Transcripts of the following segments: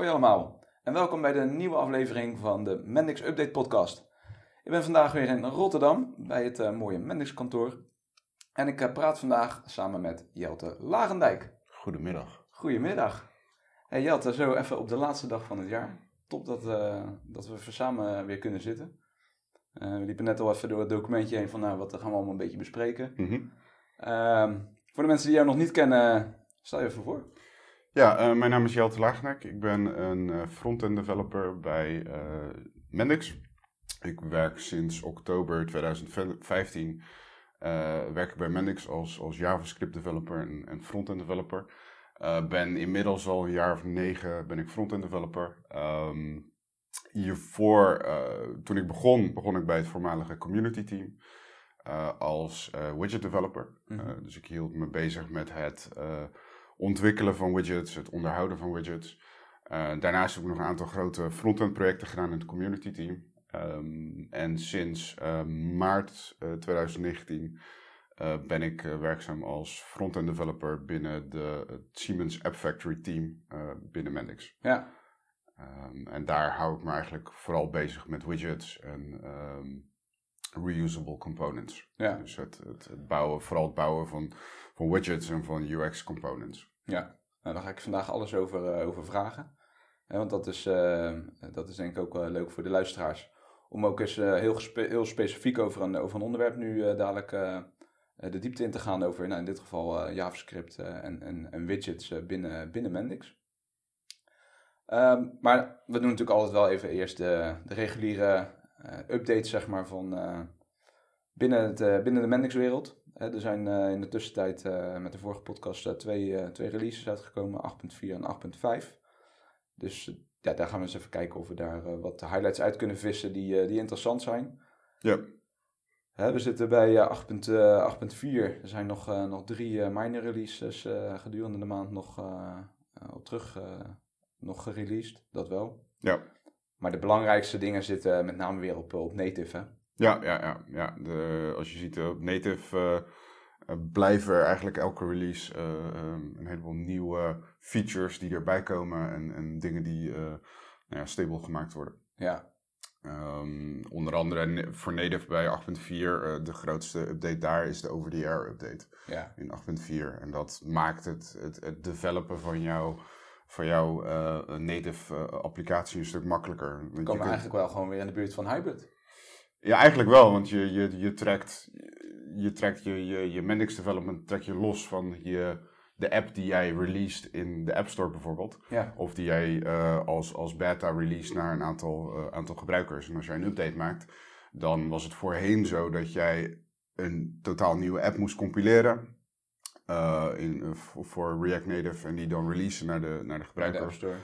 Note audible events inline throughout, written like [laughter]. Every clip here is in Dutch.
Hoi allemaal en welkom bij de nieuwe aflevering van de Mendix Update podcast. Ik ben vandaag weer in Rotterdam bij het uh, mooie Mendix kantoor en ik uh, praat vandaag samen met Jelte Lagendijk. Goedemiddag. Goedemiddag. Hey Jelte, zo even op de laatste dag van het jaar. Top dat, uh, dat we samen weer kunnen zitten. we liepen net al even door het documentje heen van nou, wat gaan we allemaal een beetje bespreken. Mm -hmm. voor de mensen die jou nog niet kennen, stel je even voor. Ja, uh, mijn naam is Jelte Laagnek. Ik ben een uh, front-end developer bij uh, Mendix. Ik werk sinds oktober 2015 werk ik bij Mendix als, als JavaScript developer en, en front-end developer. ben inmiddels al een jaar of negen ben ik front-end developer. Um, hiervoor, toen ik begon, begon ik bij het voormalige community team als widget developer. Mm -hmm. dus ik hield me bezig met het ontwikkelen van widgets, het onderhouden van widgets. Uh, daarnaast heb ik nog een aantal grote front-end projecten gedaan in het community team. Um, en sinds uh, maart uh, 2019 ben ik werkzaam als front-end developer binnen de, het Siemens App Factory team binnen Mendix. Ja. Um, en daar hou ik me eigenlijk vooral bezig met widgets en um, reusable components. Ja. Dus het, het, het, bouwen, vooral het bouwen van, van widgets en van UX components. Ja, nou, daar ga ik vandaag alles over, uh, over vragen. Want dat is, uh, dat is denk ik ook wel leuk voor de luisteraars. Om ook eens heel, heel specifiek over een, over een onderwerp nu dadelijk de diepte in te gaan over, nou, in dit geval JavaScript en, en, widgets binnen, binnen Mendix. Um, maar we doen natuurlijk altijd wel even eerst de, de reguliere updates zeg maar, van binnen, het, binnen de Mendix-wereld. Er zijn uh, in de tussentijd uh, met de vorige podcast uh, twee, twee releases uitgekomen, 8.4 en 8.5. Dus ja, daar gaan we eens even kijken of we daar wat highlights uit kunnen vissen die, die interessant zijn. Ja. We zitten bij 8.4. Er zijn nog, nog drie minor releases gedurende de maand nog op terug nog gereleased, dat wel. Ja. Maar de belangrijkste dingen zitten met name weer op, op native, hè? Ja, ja, ja. ja. De, als je ziet op native uh, blijven er eigenlijk elke release uh, um, een heleboel nieuwe features die erbij komen en, en dingen die uh, nou ja, stable gemaakt worden. Ja. Um, onder andere voor native bij 8.4, de grootste update daar is de over-the-air update ja. in 8.4. En dat maakt het, het, het developen van jouw van jouw native applicatie een stuk makkelijker. Want we komen kunt... eigenlijk wel gewoon weer in de buurt van hybrid. Ja, eigenlijk wel, want je, je, je trekt, je, trekt je, je, je Mendix development trek je los van je, de app die jij released in de App Store bijvoorbeeld. Ja. Of die jij uh, als, als beta release naar een aantal, uh, aantal gebruikers. En als jij een update maakt, dan was het voorheen zo dat jij een totaal nieuwe app moest compileren. Uh, in, voor React Native en die dan releasen naar de, naar de gebruiker. De App Store.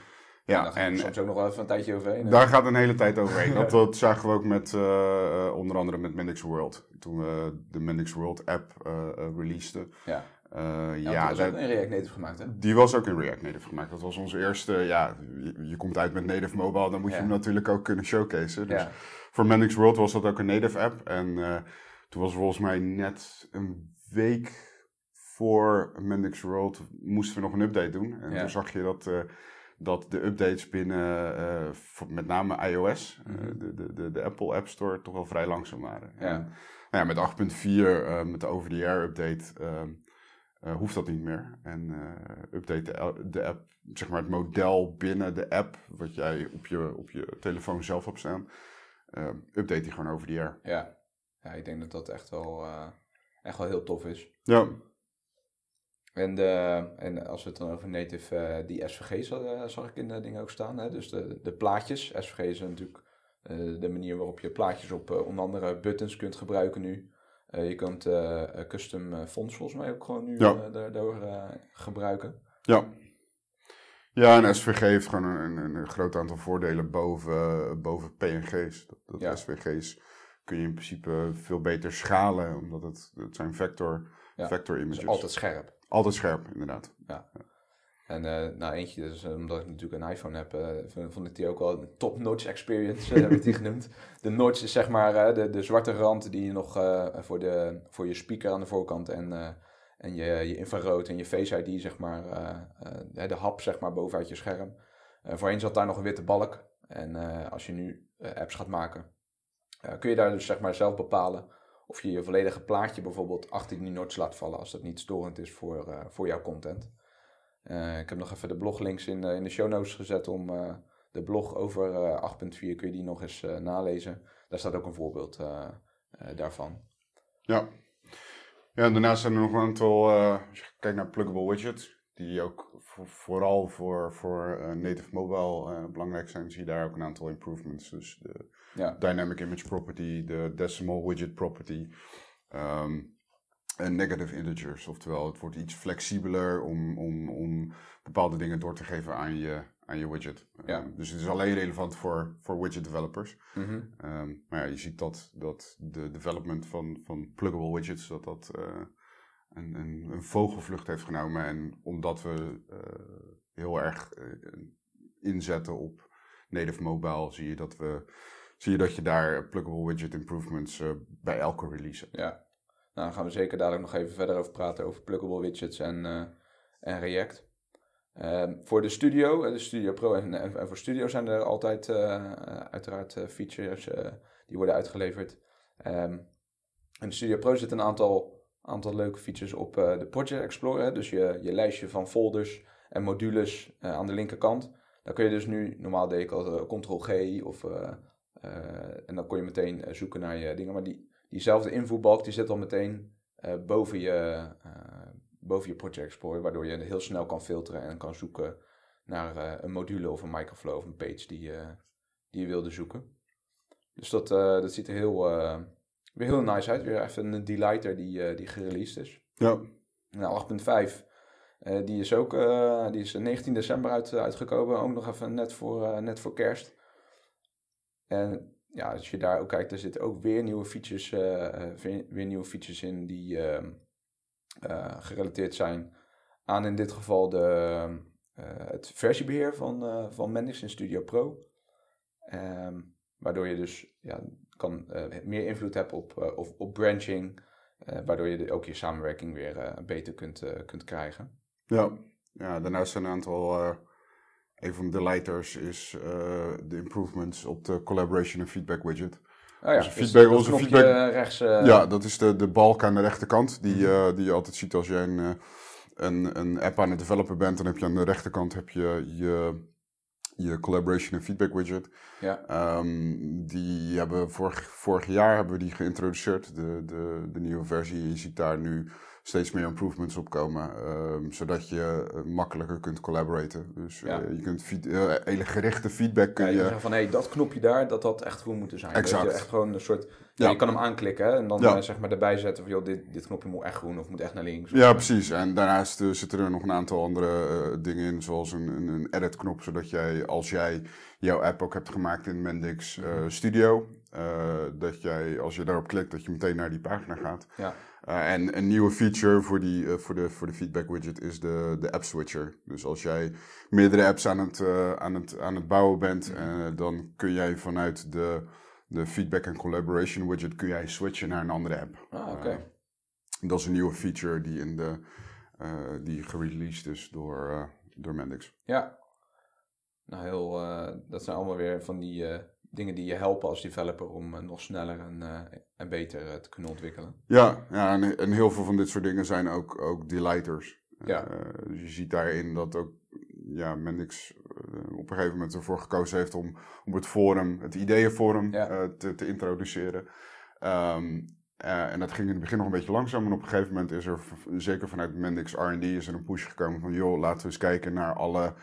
Ja, ja en soms ook nog wel even een tijdje overheen. Daar gaat een hele tijd overheen. dat, dat zagen we ook met, uh, onder andere met Mendix World. Toen we de Mendix World app uh, uh, releaseden. Ja. ja, ja, die was ook in React Native gemaakt, hè? Die was ook in React Native gemaakt. Dat was onze eerste, ja, je, je komt uit met Native Mobile, dan moet je Ja. hem natuurlijk ook kunnen showcaseen. Dus Ja. voor Mendix World was dat ook een native app. En eh, toen was volgens mij net een week voor Mendix World moesten we nog een update doen. En Ja. toen zag je dat, eh, dat de updates binnen, eh, met name iOS, eh, Mhm. de, de, de, de Apple App Store, toch wel vrij langzaam waren. Ja. En, nou ja, met 8.4, eh, met de over-the-air update, ehm, eh, hoeft dat niet meer. En update de, app, zeg maar het model binnen de app, wat jij op je, op je telefoon zelf hebt staan, eh, update die gewoon over the air. Ja. ja, ik denk dat dat echt wel, echt wel heel tof is. Ja, En, de, en als we het dan over native, eh, die SVG's uh, zag ik in de dingen ook staan. Hè? Dus de, de plaatjes. SVG is natuurlijk eh, de manier waarop je plaatjes op eh, onder andere buttons kunt gebruiken nu. Eh, je kunt eh, eh, custom eh, fonts volgens mij ook gewoon nu Ja. eh, daardoor eh, gebruiken. ja. Ja, en SVG heeft gewoon een, een, een groot aantal voordelen boven, boven PNG's. Dat, dat Ja. SVG's kun je in principe veel beter schalen, omdat het, het zijn vector, Ja, vector Dus images. altijd scherp. Altijd scherp, inderdaad. En eh nou, eentje, dus, eh, omdat ik natuurlijk een iPhone heb, eh, vond, ik die ook wel een top-notch experience, eh, heb ik die [laughs] genoemd. De notch is zeg maar de, de zwarte rand die je nog voor, de, voor je speaker aan de voorkant en, en je, je infrarood en je Face ID, zeg maar, de hap zeg maar bovenuit je scherm. voorheen zat daar nog een witte balk. En als je nu apps gaat maken, kun je daar dus zeg maar zelf bepalen of je je volledige plaatje bijvoorbeeld achter die notes laat vallen als dat niet storend is voor, voor jouw content. ik heb nog even de bloglinks in, in de show notes gezet om de blog over 8.4 kun je die nog eens nalezen. Daar staat ook een voorbeeld daarvan. Ja. ja, en daarnaast zijn er nog een aantal, als je kijkt naar pluggable widgets, die ook vooral voor, voor native mobile belangrijk zijn, zie je daar ook een aantal improvements. Dus de ja. dynamic image property, de decimal widget property. Um, en negative integers, oftewel het wordt iets flexibeler om, om, om bepaalde dingen door te geven aan je, aan je widget. Ja. Um, dus het is alleen relevant voor, voor widget developers. Mm -hmm. um, maar ja, je ziet dat, dat de development van, van pluggable widgets, dat dat uh, een, een, een, vogelvlucht heeft genomen. En omdat we uh, heel erg uh, inzetten op native mobile, zie je dat, we, zie je, dat je daar pluggable widget improvements bij elke release hebt. Ja, nou, daar gaan we zeker dadelijk nog even verder over praten, over pluggable widgets en, en React. Ehm, voor de studio, eh, de Studio Pro en, en, voor Studio zijn er altijd uiteraard features die worden uitgeleverd. Um, in de Studio Pro zitten een aantal, aantal leuke features op de Project Explorer. Dus je, je lijstje van folders en modules aan de linkerkant. Daar kun je dus nu, normaal deed ik al Ctrl-G of, en dan kon je meteen zoeken naar je dingen. Maar die, diezelfde invoerbalk die zit al meteen boven je boven je Project Explorer, waardoor je heel snel kan filteren en kan zoeken naar een module of een microflow of een page die, die je wilde zoeken. Dus dat, dat ziet er heel, weer heel nice uit. Weer even een delighter die, die gereleased is. Ja. Nou, 8.5. die is ook die is 19 december uit, uitgekomen. Ook nog even net voor, net voor kerst. En ja, als je daar ook kijkt, er zitten ook weer nieuwe features, weer, weer, nieuwe features in die ehm, uh, gerelateerd zijn aan in dit geval de, uh, het versiebeheer van, van Mendix in Studio Pro. Um, waardoor je dus ja, kan, meer invloed hebt op, op, op branching, waardoor je ook je samenwerking weer beter kunt, kunt krijgen. Ja. ja, daarnaast zijn een aantal een van de leiders is de improvements op de collaboration en feedback widget. Oh ja, dus feedback, onze feedback. Rechts, uh... Ja, dat is de, de balk aan de rechterkant. Die, uh, die je altijd ziet als je een, eh, een, een app aan het developen bent. Dan heb je aan de rechterkant heb je, je, je collaboration en feedback widget. Ja. Um, die hebben vorig, vorig jaar hebben we die geïntroduceerd, de, de, de nieuwe versie. Je ziet daar nu steeds meer improvements opkomen, um, zodat je uh, makkelijker kunt collaboraten. Dus uh, je kunt uh, hele gerichte feedback kun ja, je... je van, hé, hey, dat knopje daar, dat had echt goed moeten zijn. Exact. Dat je echt gewoon een soort... Ja. Je kan hem aanklikken hè, en dan zeg maar erbij zetten van, joh, dit, dit knopje moet echt groen of moet echt naar links. Ja, precies. En daarnaast zitten er nog een aantal andere dingen in, zoals een, een, een edit-knop, zodat jij, als jij jouw app ook hebt gemaakt in Mendix mm Studio, dat jij, als je daarop klikt, dat je meteen naar die pagina gaat. Ja. Uh, en een nieuwe feature voor, die, uh, voor, de, voor de feedback widget is de, de app switcher. Dus als jij meerdere apps aan het, uh, aan het, aan het bouwen bent, mhm. dan kun jij vanuit de, de feedback en collaboration widget kun jij switchen naar een andere app. Ah, oké. dat is een nieuwe feature die, in de, die gereleased is door, door Mendix. Ja. Nou, heel, dat zijn allemaal weer van die dingen die je helpen als developer om uh, nog sneller en, en beter uh, te kunnen ontwikkelen. Ja, ja en, en, heel veel van dit soort dingen zijn ook, ook delighters. Ja. dus je ziet daarin dat ook ja, Mendix op een gegeven moment ervoor gekozen heeft om, om het forum, het ideeënforum, ja. te, te, introduceren. Um, en dat ging in het begin nog een beetje langzaam. En op een gegeven moment is er, zeker vanuit Mendix R&D, is er een push gekomen van... joh, laten we eens kijken naar alle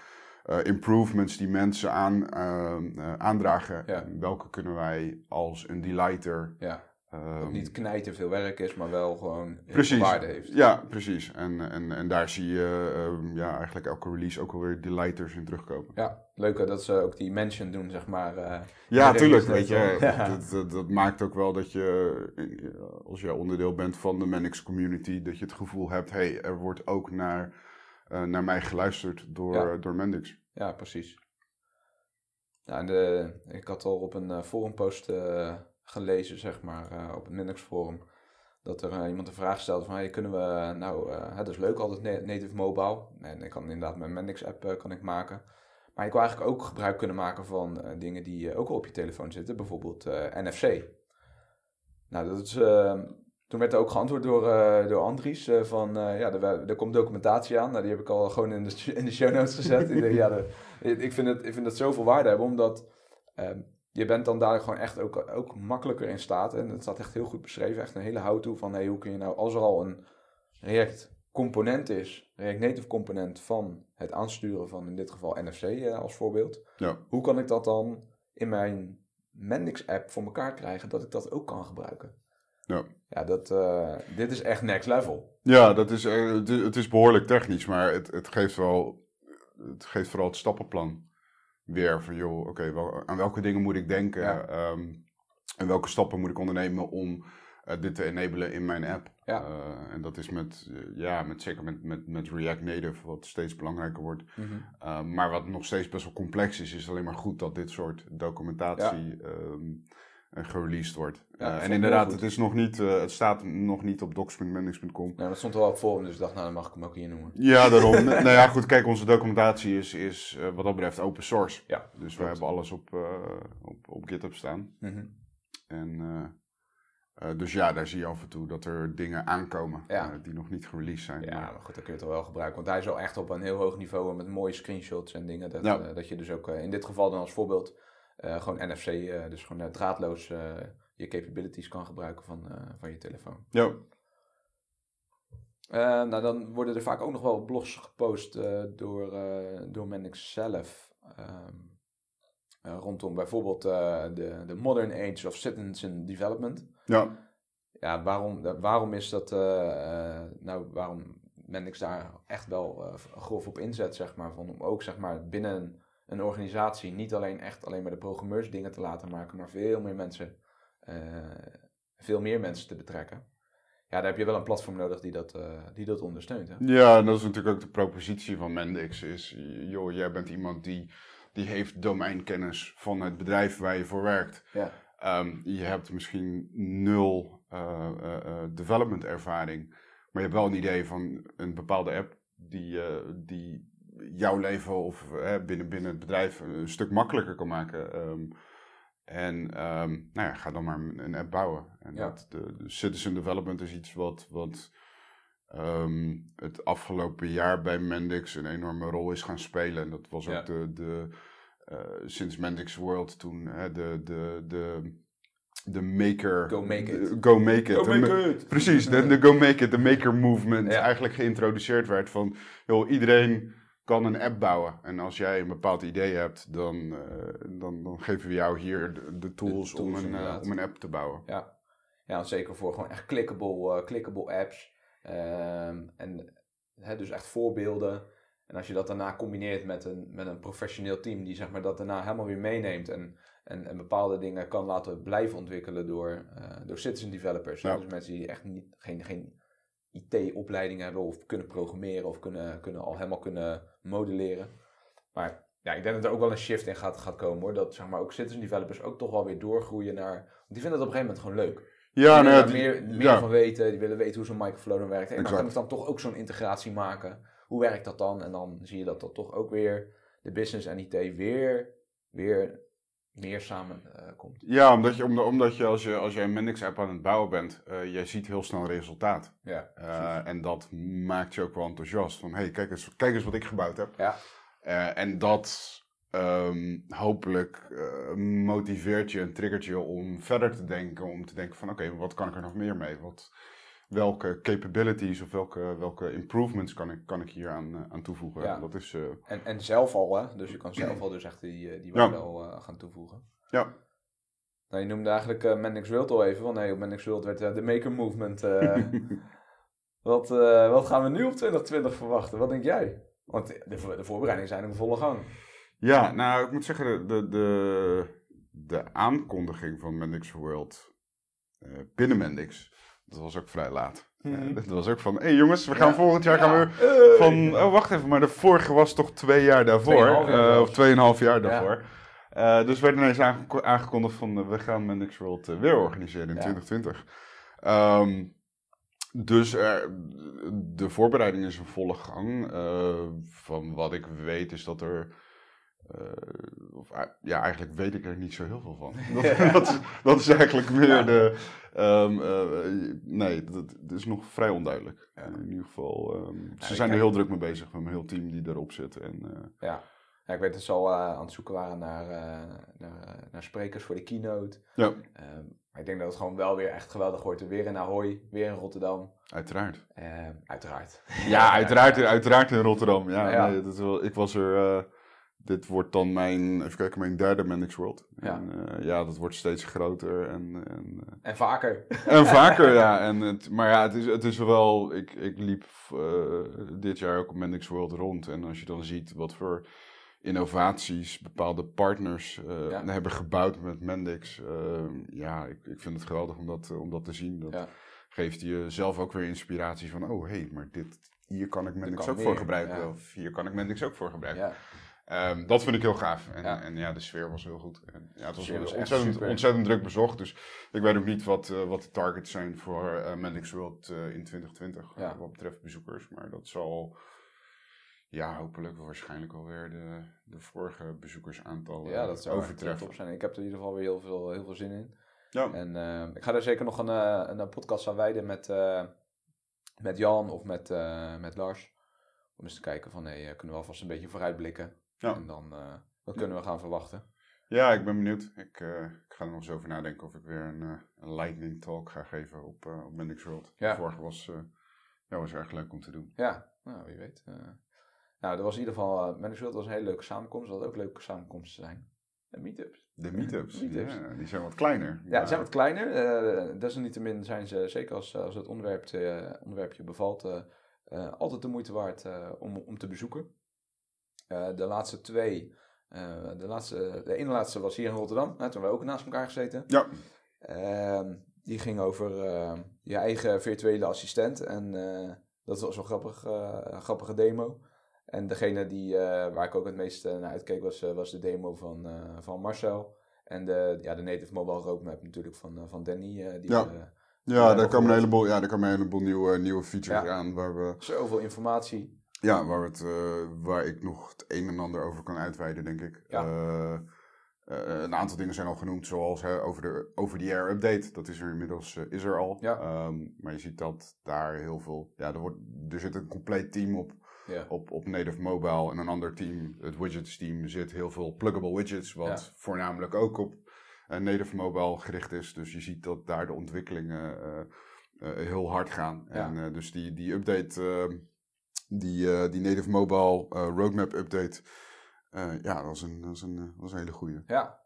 improvements die mensen aan, uh, aandragen. Welke kunnen wij als een delighter. Ja. Um, niet knijten veel werk is, maar wel gewoon precies, waarde heeft. Ja, precies. En, en, en daar zie je uh, ja, eigenlijk elke release ook alweer delighters in terugkomen. Ja, leuk dat ze ook die mention doen, zeg maar. ja, tuurlijk. Weet je, [laughs] ja. dat, dat, dat, maakt ook wel dat je, als je onderdeel bent van de Manix community, dat je het gevoel hebt, hey, er wordt ook naar naar mij geluisterd door, ja. door Mendix. Ja, precies. Ja, de, ik had al op een uh, forumpost uh, gelezen, zeg maar, op het Mendix forum, dat er iemand een vraag stelde van, hey, kunnen we, nou, het is leuk altijd native mobile, en ik kan inderdaad mijn Mendix app kan ik maken, Maar je wil eigenlijk ook gebruik kunnen maken van eh, dingen die eh, ook al op je telefoon zitten. Bijvoorbeeld eh, NFC. Nou, dat is, eh, toen werd er ook geantwoord door, eh, door Andries eh, van, eh, ja, er, er komt documentatie aan. Nou, die heb ik al gewoon in de, in de show notes gezet. ik, denk, ja, de- ik, vind het, ik vind het zoveel waarde hebben, omdat ehm, je bent dan daar gewoon echt ook, ook makkelijker in staat. En het staat echt heel goed beschreven, echt een hele how-to van, hey, hoe kun je nou, als er al een React component is, React Native component van het aansturen van in dit geval NFC als voorbeeld. Ja. Hoe kan ik dat dan in mijn Mendix app voor elkaar krijgen dat ik dat ook kan gebruiken? Ja. Ja, dat, eh, dit is echt next level. Ja, dat is, eh, het, is- het is behoorlijk technisch, maar het, het geeft wel, het geeft vooral het stappenplan weer van, joh, oké, wel, aan welke dingen moet ik denken Ja. ehm, en welke stappen moet ik ondernemen om eh, dit te enablen in mijn app. Ja. En dat is met, ja, met, zeker met, met, met React Native, wat steeds belangrijker wordt. Uh, maar wat nog steeds best wel complex is, is alleen maar goed dat dit soort documentatie ehm, eh, gereleased wordt. Ja, vond en inderdaad, het, is nog niet, eh, het staat nog niet op docs.mendix.com. Nou, dat stond er wel op voor, dus ik dacht, nou, dan mag ik hem ook hier noemen. Ja, daarom. [laughs] nou ja, goed, kijk, onze documentatie is, is eh, wat dat betreft open source. Ja, Dus we hebben alles op, eh, op, op GitHub staan. Mhm. En, eh, eh, dus ja, daar zie je af en toe dat er dingen aankomen Ja. eh, die nog niet gereleased zijn. Ja, Maar- maar goed, dan kun je het wel gebruiken. Want hij is wel echt op een heel hoog niveau met mooie screenshots en dingen. Dat, Ja. eh, dat je dus ook eh, in dit geval dan als voorbeeld eh, gewoon NFC, eh, dus gewoon eh, draadloos eh, je capabilities kan gebruiken van, eh, van je telefoon. ja. Eh, nou, dan worden er vaak ook nog wel blogs gepost eh, door, eh door Mendix zelf. ehm, eh, rondom bijvoorbeeld eh, de, de Modern Age of Citizen Development. ja. Ja, waarom, eh, waarom is dat, eh, eh, nou, waarom Mendix daar echt wel eh, grof op inzet, zeg maar, van om ook, zeg maar, binnen een, organisatie niet alleen echt alleen maar de programmeurs dingen te laten maken, maar veel meer mensen, eh, veel meer mensen te betrekken. Ja, daar heb je wel een platform nodig die dat, eh, die dat ondersteunt, hè? Ja, en dat is natuurlijk ook de propositie van Mendix. Is, joh, jij bent iemand die, die heeft domeinkennis van het bedrijf waar je voor werkt. Ja. Ehm, je hebt misschien nul eh, development ervaring. Maar je hebt wel een idee van een bepaalde app die, die jouw leven of eh, binnen, binnen het bedrijf een stuk makkelijker kan maken. Ehm, en ehm, nou ja, ga dan maar een app bouwen. En Ja. dat, de, de citizen development is iets wat, wat ehm, het afgelopen jaar bij Mendix een enorme rol is gaan spelen. En dat was ook de, de eh, sinds Mendix World toen hè, de, de, de, de maker... Go make it. de- go make it. Go De make ma- it. Precies, de, de Go Make It, de maker movement Ja. eigenlijk geïntroduceerd werd van, joh, iedereen kan een app bouwen. En als jij een bepaald idee hebt, dan, eh, dan, dan geven we jou hier de, de tools, tools, om, een, eh, om een app te bouwen. Ja, ja zeker voor gewoon echt clickable, eh, clickable apps. Ehm, en hè, dus echt voorbeelden. En als je dat daarna combineert met een, met een professioneel team die zeg maar, dat daarna helemaal weer meeneemt en, en, en bepaalde dingen kan laten blijven ontwikkelen door, door citizen developers. Ja. Dus mensen die echt niet, geen, geen IT-opleiding hebben of kunnen programmeren of kunnen, kunnen al helemaal kunnen modelleren. Maar ja, ik denk dat er ook wel een shift in gaat, gaat komen hoor. Dat zeg maar, ook citizen developers ook toch wel weer doorgroeien naar... Want die vinden het op een gegeven moment gewoon leuk. Ja, Die nou ja, willen die- meer, meer ja. van weten. Die willen weten hoe zo'n microflow dan werkt. En dan kan ik dan toch ook zo'n integratie maken. Hoe werkt dat dan? En dan zie je dat dat toch ook weer de business en IT weer, weer meer samen eh, komt. Ja, omdat je, omdat, omdat je als je als jij een Mendix-app aan het bouwen bent, eh jij ziet heel snel resultaat. Ja, Eh, en dat maakt je ook wel enthousiast. Van, hey, kijk eens, kijk eens wat ik gebouwd heb. ja. En dat ehm, hopelijk motiveert je en triggert je om verder te denken. Om te denken van, oké, wat kan ik er nog meer mee? Wat, welke capabilities of welke, welke improvements kan ik, kan ik hier aan, eh, aan toevoegen? Ja. Dat is, eh, En, en zelf al, hè? Dus je kan zelf al dus echt die, eh, die Ja. waarde al gaan toevoegen. ja. Nou, je noemde eigenlijk eh Mendix World al even. Want nee, op Mendix World werd de Maker Movement. [laughs] wat, wat gaan we nu op 2020 verwachten? Wat denk jij? Want de, voor- de voorbereidingen zijn in volle gang. Ja, nou, ik moet zeggen, de, de, de, de aankondiging van Mendix World binnen Mendix, dat was ook vrij laat. Mhm. Eh, dat was ook van, hé hey jongens, we gaan Ja. volgend jaar Ja. gaan we van, oh wacht even, maar de vorige was toch twee jaar daarvoor? Eh, zelfs. of tweeënhalf jaar daarvoor. Eh, dus werd ineens aange- aangekondigd van, eh, we gaan Mendix World eh, weer organiseren in Ja. 2020. Ehm, dus er, de voorbereiding is in volle gang. Eh, van wat ik weet is dat er of, ja, eigenlijk weet ik er niet zo heel veel van. [laughs] Dat, dat, is, dat is, eigenlijk meer de. Um, nee, dat, dat, is nog vrij onduidelijk. In ieder geval, um, ze zijn er heel druk mee bezig met een heel team die erop zit. En, ja. Ja, ik weet dat ze al aan het zoeken waren naar, naar, naar, sprekers voor de keynote. Ja. Um, maar ik denk dat het gewoon wel weer echt geweldig wordt. Weer in Ahoy, weer in Rotterdam. Uiteraard. Uiteraard. Ja, uiteraard, [laughs] uiteraard in Rotterdam. Ja, ja. Nee, dat wel, ik was er... dit wordt dan mijn, even kijken, mijn derde Mendix World. Ja. En, ja, dat wordt steeds groter en... En, en vaker. En vaker, [laughs] ja. En het, maar ja, het is, het is wel... Ik, ik liep dit jaar ook op Mendix World rond. En als je dan ziet wat voor innovaties, bepaalde partners hebben gebouwd met Mendix. Ja, ik, ik vind het geweldig om dat, om dat te zien. Dat geeft je zelf ook weer inspiratie van, oh hé, hey, maar dit, hier kan ik Mendix ook voor gebruiken. Of hier kan ik Mendix ook voor gebruiken. Um, dat vind ik heel gaaf. En ja. en ja, de sfeer was heel goed. En, ja, het was, ontzettend, ontzettend druk bezocht. Dus ik weet ook niet wat, uh, wat de targets zijn voor uh, Mendix World in 2020. wat betreft bezoekers. Maar dat zal ja, hopelijk waarschijnlijk alweer de, de vorige bezoekersaantallen ja, dat zou overtreffen. Top zijn. Ik heb er in ieder geval weer heel veel, heel veel zin in. Ja. En uh, ik ga er zeker nog een, een podcast aan wijden met, uh, met Jan of met, met Lars. Om eens te kijken van, hey, kunnen we alvast een beetje vooruitblikken. Ja. En dan wat kunnen we gaan verwachten. Ja, ik ben benieuwd. Ik, ik ga er nog eens over nadenken of ik weer een, een lightning talk ga geven op, op Mendix World. Ja. Vorige was, ja, was erg leuk om te doen. Ja, nou, wie weet. Nou, dat was in ieder geval, uh, was een hele leuke samenkomst. Dat ook leuke samenkomsten zijn. De meetups. De meetups, ja, die zijn wat kleiner. Ja, die zijn wat kleiner. Uh, desalniettemin zijn ze, zeker als, als het onderwerp, uh, onderwerpje bevalt, uh, altijd de moeite waard om, om te bezoeken. De laatste twee, de, laatste, de ene laatste was hier in Rotterdam, toen we ook naast elkaar gezeten. Ja. Ehm, die ging over je eigen virtuele assistent en dat was wel grappig, grappige demo. En degene die, waar ik ook het meest naar uitkeek was, was de demo van, van Marcel. En de, ja, de Native Mobile Roadmap natuurlijk van, van Danny. die, ja, ja daar komen een heleboel, ja, daar komen een heleboel nieuwe, nieuwe features ja. aan. Waar we, Zoveel informatie. Ja, waar, het, waar ik nog het een en ander over kan uitweiden, denk ik. Ja. een aantal dingen zijn al genoemd, zoals hè, over de over-the-air update. Dat is er inmiddels is er al. Ja. Um, maar je ziet dat daar heel veel. Ja, er, wordt, er zit een compleet team op op, op Native Mobile. En een ander team, het widgets team, zit heel veel pluggable widgets. Wat voornamelijk ook op uh, Native Mobile gericht is. Dus je ziet dat daar de ontwikkelingen heel hard gaan. En dus die, die update, die, die Native Mobile roadmap update. ja, dat was een, dat was een, dat was een hele goede. Ja,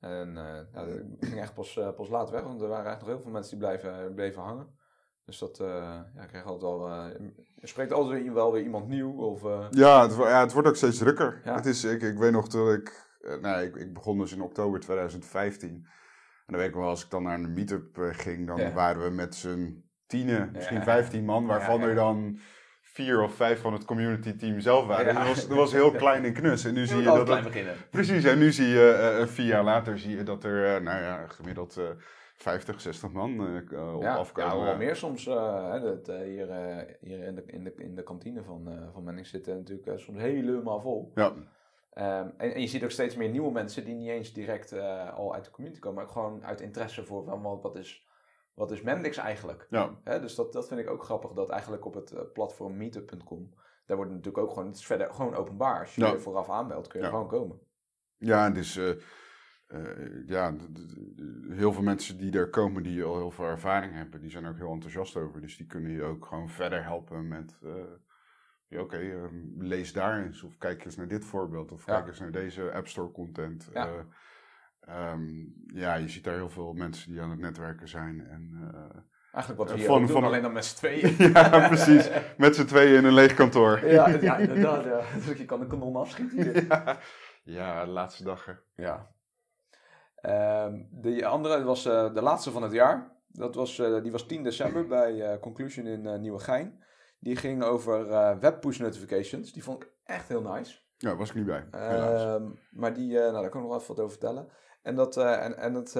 en uh, ging echt pas, uh, pas laat weg, want er waren eigenlijk nog heel veel mensen die blijven, bleven hangen. Dus dat uh, ja, krijg altijd wel. Uh, je spreekt altijd wel weer iemand nieuw. Of, uh... ja, het, ja, het wordt ook steeds drukker. Het is, ik, ik weet nog dat ik, nee, ik. Ik begon dus in oktober 2015. En dan weet ik wel, als ik dan naar een meetup ging, dan ja. waren we met z'n tienen, misschien vijftien man, waarvan er dan vier of vijf van het community team zelf waren. Dat, was, dat was heel klein en knus. En nu zie je dat. Klein beginnen. Precies, en nu zie je vier jaar later zie je dat er, nou ja, gemiddeld 50, 60 man uh, op ja, afkomen. Ja, wel meer soms. Uh, dat, uh, hier hier in, de, in, de, in de kantine van, van Menning zitten natuurlijk soms helemaal vol. Ja. Um, en, en, je ziet ook steeds meer nieuwe mensen die niet eens direct al uit de community komen, maar gewoon uit interesse voor van, wat is, wat is Mendix eigenlijk? Ja. dus dat, dat vind ik ook grappig, dat eigenlijk op het platform meetup.com, daar wordt natuurlijk ook gewoon, het is verder gewoon openbaar. Als je ja. je vooraf aanmeldt, kun je ja. gewoon komen. Ja, dus uh, ja, heel veel mensen die er komen die al heel veel ervaring hebben, die zijn ook heel enthousiast over. Dus die kunnen je ook gewoon verder helpen met, uh, ja, oké, okay, uh, lees daar eens of kijk eens naar dit voorbeeld of ja. kijk eens naar deze App Store content. Ja. Um, ja, je ziet daar heel veel mensen die aan het netwerken zijn en... Eigenlijk wat we hier van, doen, van, alleen dan met z'n tweeën. [laughs] ja, precies. Met z'n tweeën in een leeg kantoor. [laughs] ja, ja, inderdaad. Ja. [laughs] Dus je kan een kanon afschieten. ja. ja, de laatste dagen. Ja, Um, de andere was uh, de laatste van het jaar. Dat was, uh, die was 10 december bij uh, Conclusion in Nieuwegein. Die ging over web push notifications. Die vond ik echt heel nice. Ja, was ik niet bij. Um, maar die, nou, daar kan ik nog wel even wat over vertellen. En, dat, en, en het,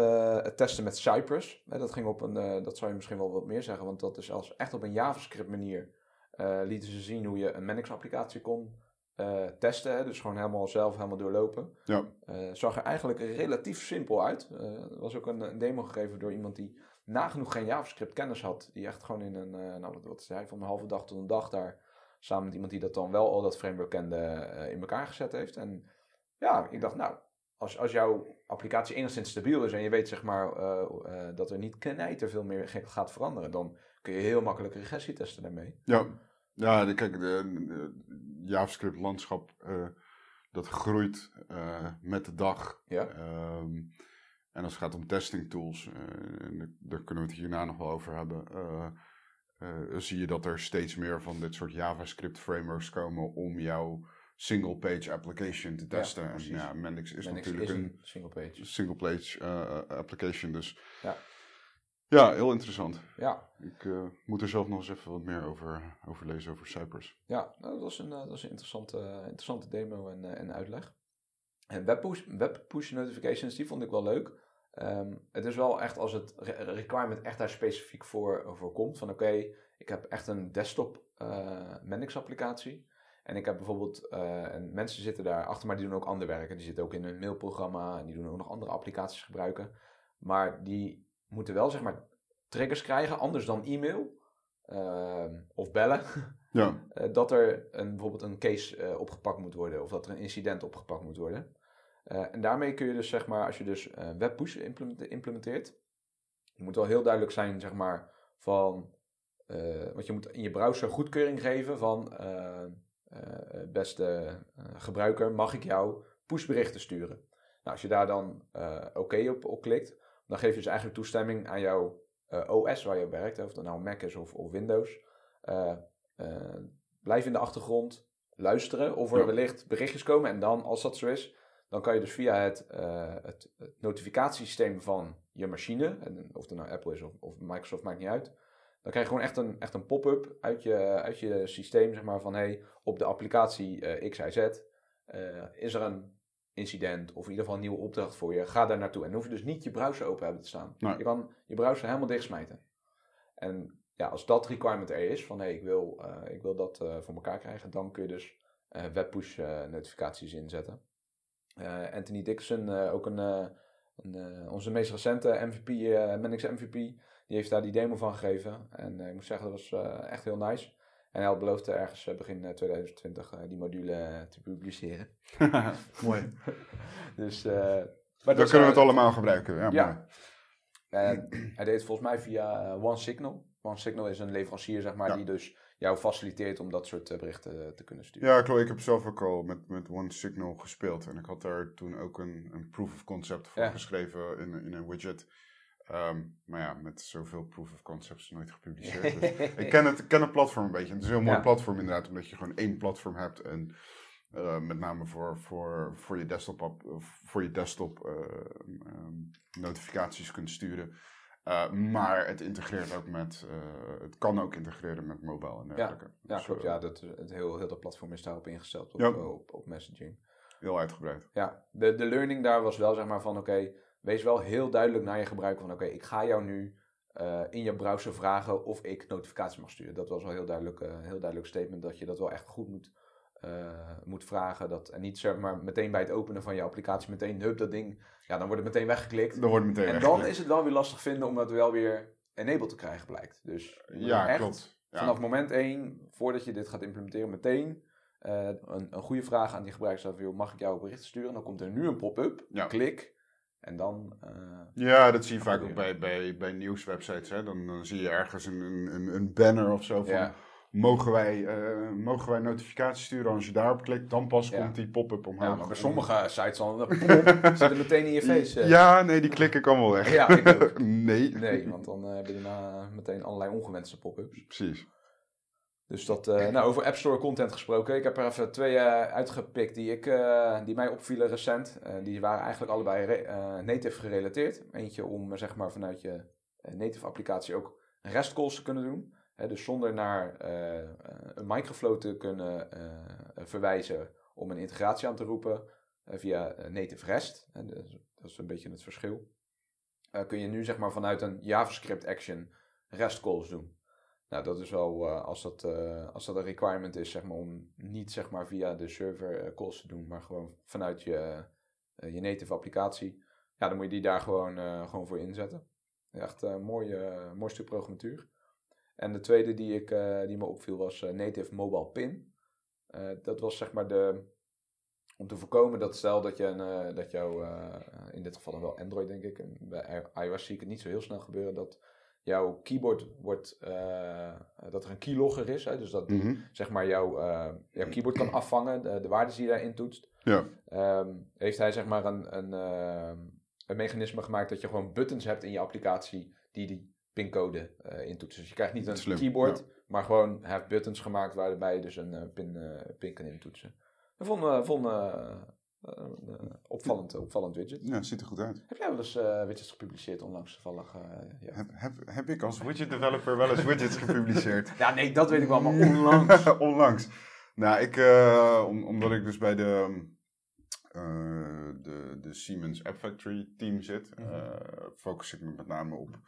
het, testen met Cypress. Hè, dat ging op een, dat zou je misschien wel wat meer zeggen, want dat is als echt op een JavaScript manier lieten ze zien hoe je een Manix applicatie kon eh, testen, hè, dus gewoon helemaal zelf helemaal doorlopen. Ja. Eh, zag er eigenlijk relatief simpel uit. Eh, er was ook een, een demo gegeven door iemand die nagenoeg geen JavaScript kennis had. Die echt gewoon in een, eh, nou wat, wat zei van een halve dag tot een dag daar samen met iemand die dat dan wel al dat framework kende eh, in elkaar gezet heeft. En ja, ik dacht nou, als, als jouw applicatie enigszins stabiel is en je weet zeg maar eh, eh, dat er niet knijter veel meer gaat veranderen, dan kun je heel makkelijk regressie testen daarmee. Ja, ja kijk, de, de JavaScript-landschap eh, dat groeit met de dag. Ja. Ehm, en als het gaat om testing tools, daar- kunnen we het hierna nog wel over hebben, zie je dat er steeds meer van dit soort JavaScript frameworks komen om jouw single page application te testen. en ja, Mendix is Mendix natuurlijk is een een single page. single page eh, application, dus Ja. ja, heel interessant. Ja, Ik eh, moet er zelf nog eens even wat meer over, over lezen over Cypress. Ja, nou, dat was een, eh, dat was een interessante, interessante demo en, eh, en uitleg. En webpush, webpush notifications, die vond ik wel leuk. Ehm, het is wel echt als het re- requirement echt daar specifiek voor, voor komt. Van oké, ik heb echt een desktop eh Mendix applicatie. En ik heb bijvoorbeeld, eh, en mensen zitten daar achter, maar die doen ook ander werk. En die zitten ook in een mailprogramma en die doen ook nog andere applicaties gebruiken. Maar die moeten wel zeg maar triggers krijgen, anders dan e-mail ehm, of bellen. [laughs] Ja, Eh, dat er een, bijvoorbeeld een case eh, opgepakt moet worden of dat er een incident opgepakt moet worden. En daarmee kun je dus, zeg maar, als je dus webpush implement- implementeert, het moet wel heel duidelijk zijn, zeg maar, van, want je moet in je browser goedkeuring geven van, beste eh, gebruiker, mag ik jou pushberichten sturen? Nou, als je daar dan eh, oké op, op klikt, dan geef je dus eigenlijk toestemming aan jouw eh, OS waar je werkt, of dat nou Mac is of, of Windows. Eh, eh, blijf in de achtergrond luisteren of er Ja. wellicht berichtjes komen. En dan, als dat zo is, dan kan je dus via het, eh, het, het notificatiesysteem van je machine, en of het nou Apple is of, of Microsoft, maakt niet uit. Dan krijg je gewoon echt een, echt een pop-up uit je, uit je systeem, zeg maar, van hey, op de applicatie eh XIZ eh, is er een incident of in ieder geval een nieuwe opdracht voor je. Ga daar naartoe. En dan hoef je dus niet je browser open hebben te staan. Nee. Je kan je browser helemaal dichtsmijten. En ja, als dat requirement er is, van hey, ik, wil, eh, ik wil dat voor elkaar krijgen, dan kun je dus webpush notificaties inzetten. Anthony Dixon, ook een, eh, eh, onze meest recente MVP, eh Mendix MVP, die heeft daar die demo van gegeven. En eh, ik moet zeggen, dat was eh, echt heel nice. En hij had beloofd eh, ergens eh, begin eh, 2020 eh, die module eh, te publiceren. [laughs] mooi. [laughs] dus, eh, maar Dan dat kunnen we het allemaal gebruiken. Ja. En hij deed het volgens mij via eh, OneSignal. OneSignal is een leverancier, zeg maar, Ja. die dus jou faciliteert om dat soort eh, berichten eh, te kunnen sturen. Ja, klopt. Ik heb zelf ook al met, met OneSignal gespeeld. En ik had daar toen ook een, een proof of concept voor Ja. geschreven in, in een widget. Ehm, maar ja, met zoveel proof of concepts nooit gepubliceerd. [laughs] dus ik ken het, ik ken het platform een beetje. Het is een heel mooi Ja. platform inderdaad, omdat je gewoon één platform hebt. En eh, met name voor, voor, voor je desktop, app- voor je desktop eh, ehm, notificaties kunt sturen. Eh, maar het integreert ook met, eh, het kan ook integreren met mobile en dergelijke. Ja, Dus, klopt. eh, Ja, dat, het heel, heel dat platform is daarop ingesteld, op, Ja. eh, op, op messaging. Heel uitgebreid. Ja, de, de learning daar was wel zeg maar van oké, wees wel heel duidelijk naar je gebruiker van oké, ik ga jou nu eh, in je browser vragen of ik notificaties mag sturen. Dat was wel heel duidelijk, eh, heel duidelijk statement dat je dat wel echt goed moet, eh, moet vragen. Dat, en niet zeg maar meteen bij het openen van je applicatie meteen hup dat ding, ja dan wordt het meteen weggeklikt. Dan wordt het meteen En dan is het wel weer lastig vinden om dat wel weer enabled te krijgen blijkt. Dus Ja, echt klopt. Ja. vanaf moment 1, voordat je dit gaat implementeren, meteen eh, een, een goede vraag aan die gebruiker Mag ik jou berichten sturen? Dan komt er nu een pop-up. Ja. Klik. En dan... eh, Ja, dat zie je vaak ook bij, bij, bij nieuwswebsites. Hè? Dan, dan zie je ergens een, een, een banner of zo van... ja, Mogen, wij, eh, mogen wij notificaties sturen? Als je daarop klikt, dan pas Ja. komt die pop-up omhoog. ja, maar bij sommige sites pop, zit er meteen in je face. eh. Ja, nee, die klik ik allemaal weg. Ja, ik ook. [laughs] nee. Nee, want dan eh, heb je daarna meteen allerlei ongewenste pop-ups. Precies. Dus dat, nou, over App Store content gesproken. Ik heb er even twee uitgepikt die, ik, die mij opvielen recent. Die waren eigenlijk allebei native gerelateerd. Eentje om zeg maar vanuit je native applicatie ook REST calls te kunnen doen. Dus zonder naar eh, eh, een microflow te kunnen eh, verwijzen om een integratie aan te roepen via native REST. Dat is een beetje het verschil. Kun je nu zeg maar vanuit een JavaScript action REST calls doen. Nou, dat is wel, als, dat, als dat een requirement is, zeg maar, om niet zeg maar, via de server calls te doen, maar gewoon vanuit je, je native applicatie, ja, dan moet je die daar gewoon, gewoon voor inzetten. Echt een mooi, mooi stuk programmatuur. En de tweede die, ik, eh, die me opviel was eh, native mobile pin. Eh, dat was zeg maar de, om te voorkomen dat stel dat je een, dat jouw, in dit geval dan wel Android denk ik, en bij iOS zie ik het niet zo heel snel gebeuren, dat jouw keyboard wordt, dat er een keylogger is. Hè, dus dat die, Mhm. zeg maar jouw, jouw keyboard kan afvangen, de, de waarden die je daarin toetst. Ja. Ehm, heeft hij zeg maar een, een, een mechanisme gemaakt dat je gewoon buttons hebt in je applicatie die die pincode eh intoetsen. Dus je krijgt niet een Slim, keyboard, maar gewoon hij heeft buttons gemaakt waarbij je dus een eh, pin, eh, pin kan intoetsen. Dat vond, een opvallend, opvallend widget. ja, ziet er goed uit. Heb jij wel eens widgets gepubliceerd onlangs toevallig? ja. Heb, heb, heb ik als widget developer wel eens widgets gepubliceerd? [laughs] ja, nee, dat weet ik wel, maar onlangs. [laughs] Onlangs. Nou, ik, om, omdat ik dus bij de, de, de Siemens App Factory team zit, Mhm. focus ik me met name op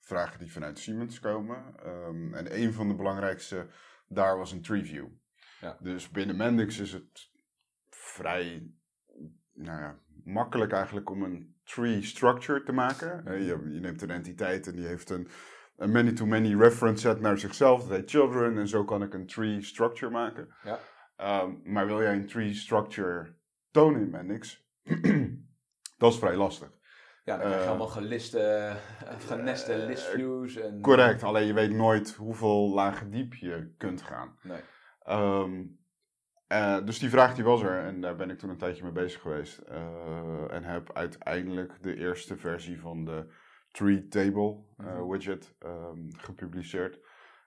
vragen die vanuit Siemens komen. Ehm, en een van de belangrijkste daar was een tree view. Ja. Dus binnen Mendix is het vrij nou ja, makkelijk eigenlijk om een tree structure te maken. Je, je neemt een entiteit en die heeft een, een many-to-many reference set naar zichzelf. Dat heet children. En zo kan ik een tree structure maken. Ja. Ehm, maar wil jij een tree structure tonen in Mendix? [clears throat] dat is vrij lastig. Ja, dan krijg je Eh, allemaal geliste, eh, geneste eh, listviews. En, Correct, alleen je weet nooit hoeveel lagen diep je kunt gaan. Nee. Ehm, eh, dus die vraag die was er en daar ben ik toen een tijdje mee bezig geweest. En heb uiteindelijk de eerste versie van de Tree Table Mhm. widget ehm, gepubliceerd.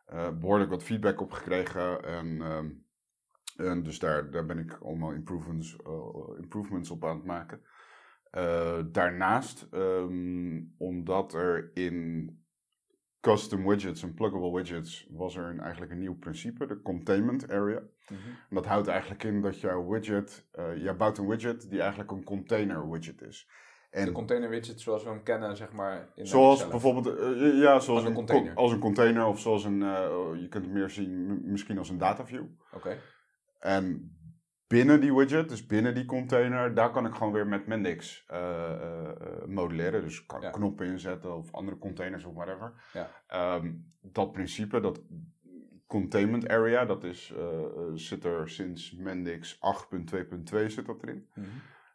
Eh, behoorlijk wat feedback op gekregen en, ehm, en dus daar, daar ben ik allemaal improvements, improvements op aan het maken. Eh, daarnaast, ehm, omdat er in custom widgets en pluggable widgets was er een, eigenlijk een nieuw principe, de containment area. Mhm. En dat houdt eigenlijk in dat jouw widget, eh jij bouwt een widget die eigenlijk een container widget is. En De container widget zoals we hem kennen, zeg maar. In zoals bijvoorbeeld, eh, ja, zoals Als een container. co- als een container of zoals een, eh, je kunt het meer zien misschien als een data view. Oké. En binnen die widget, dus binnen die container, daar kan ik gewoon weer met Mendix eh, eh, eh, modelleren. Dus kan Ja. knoppen inzetten of andere containers of whatever. Ja. Ehm, dat principe, dat containment area, dat is, eh, zit er sinds Mendix 8.2.2 zit dat erin. Mhm.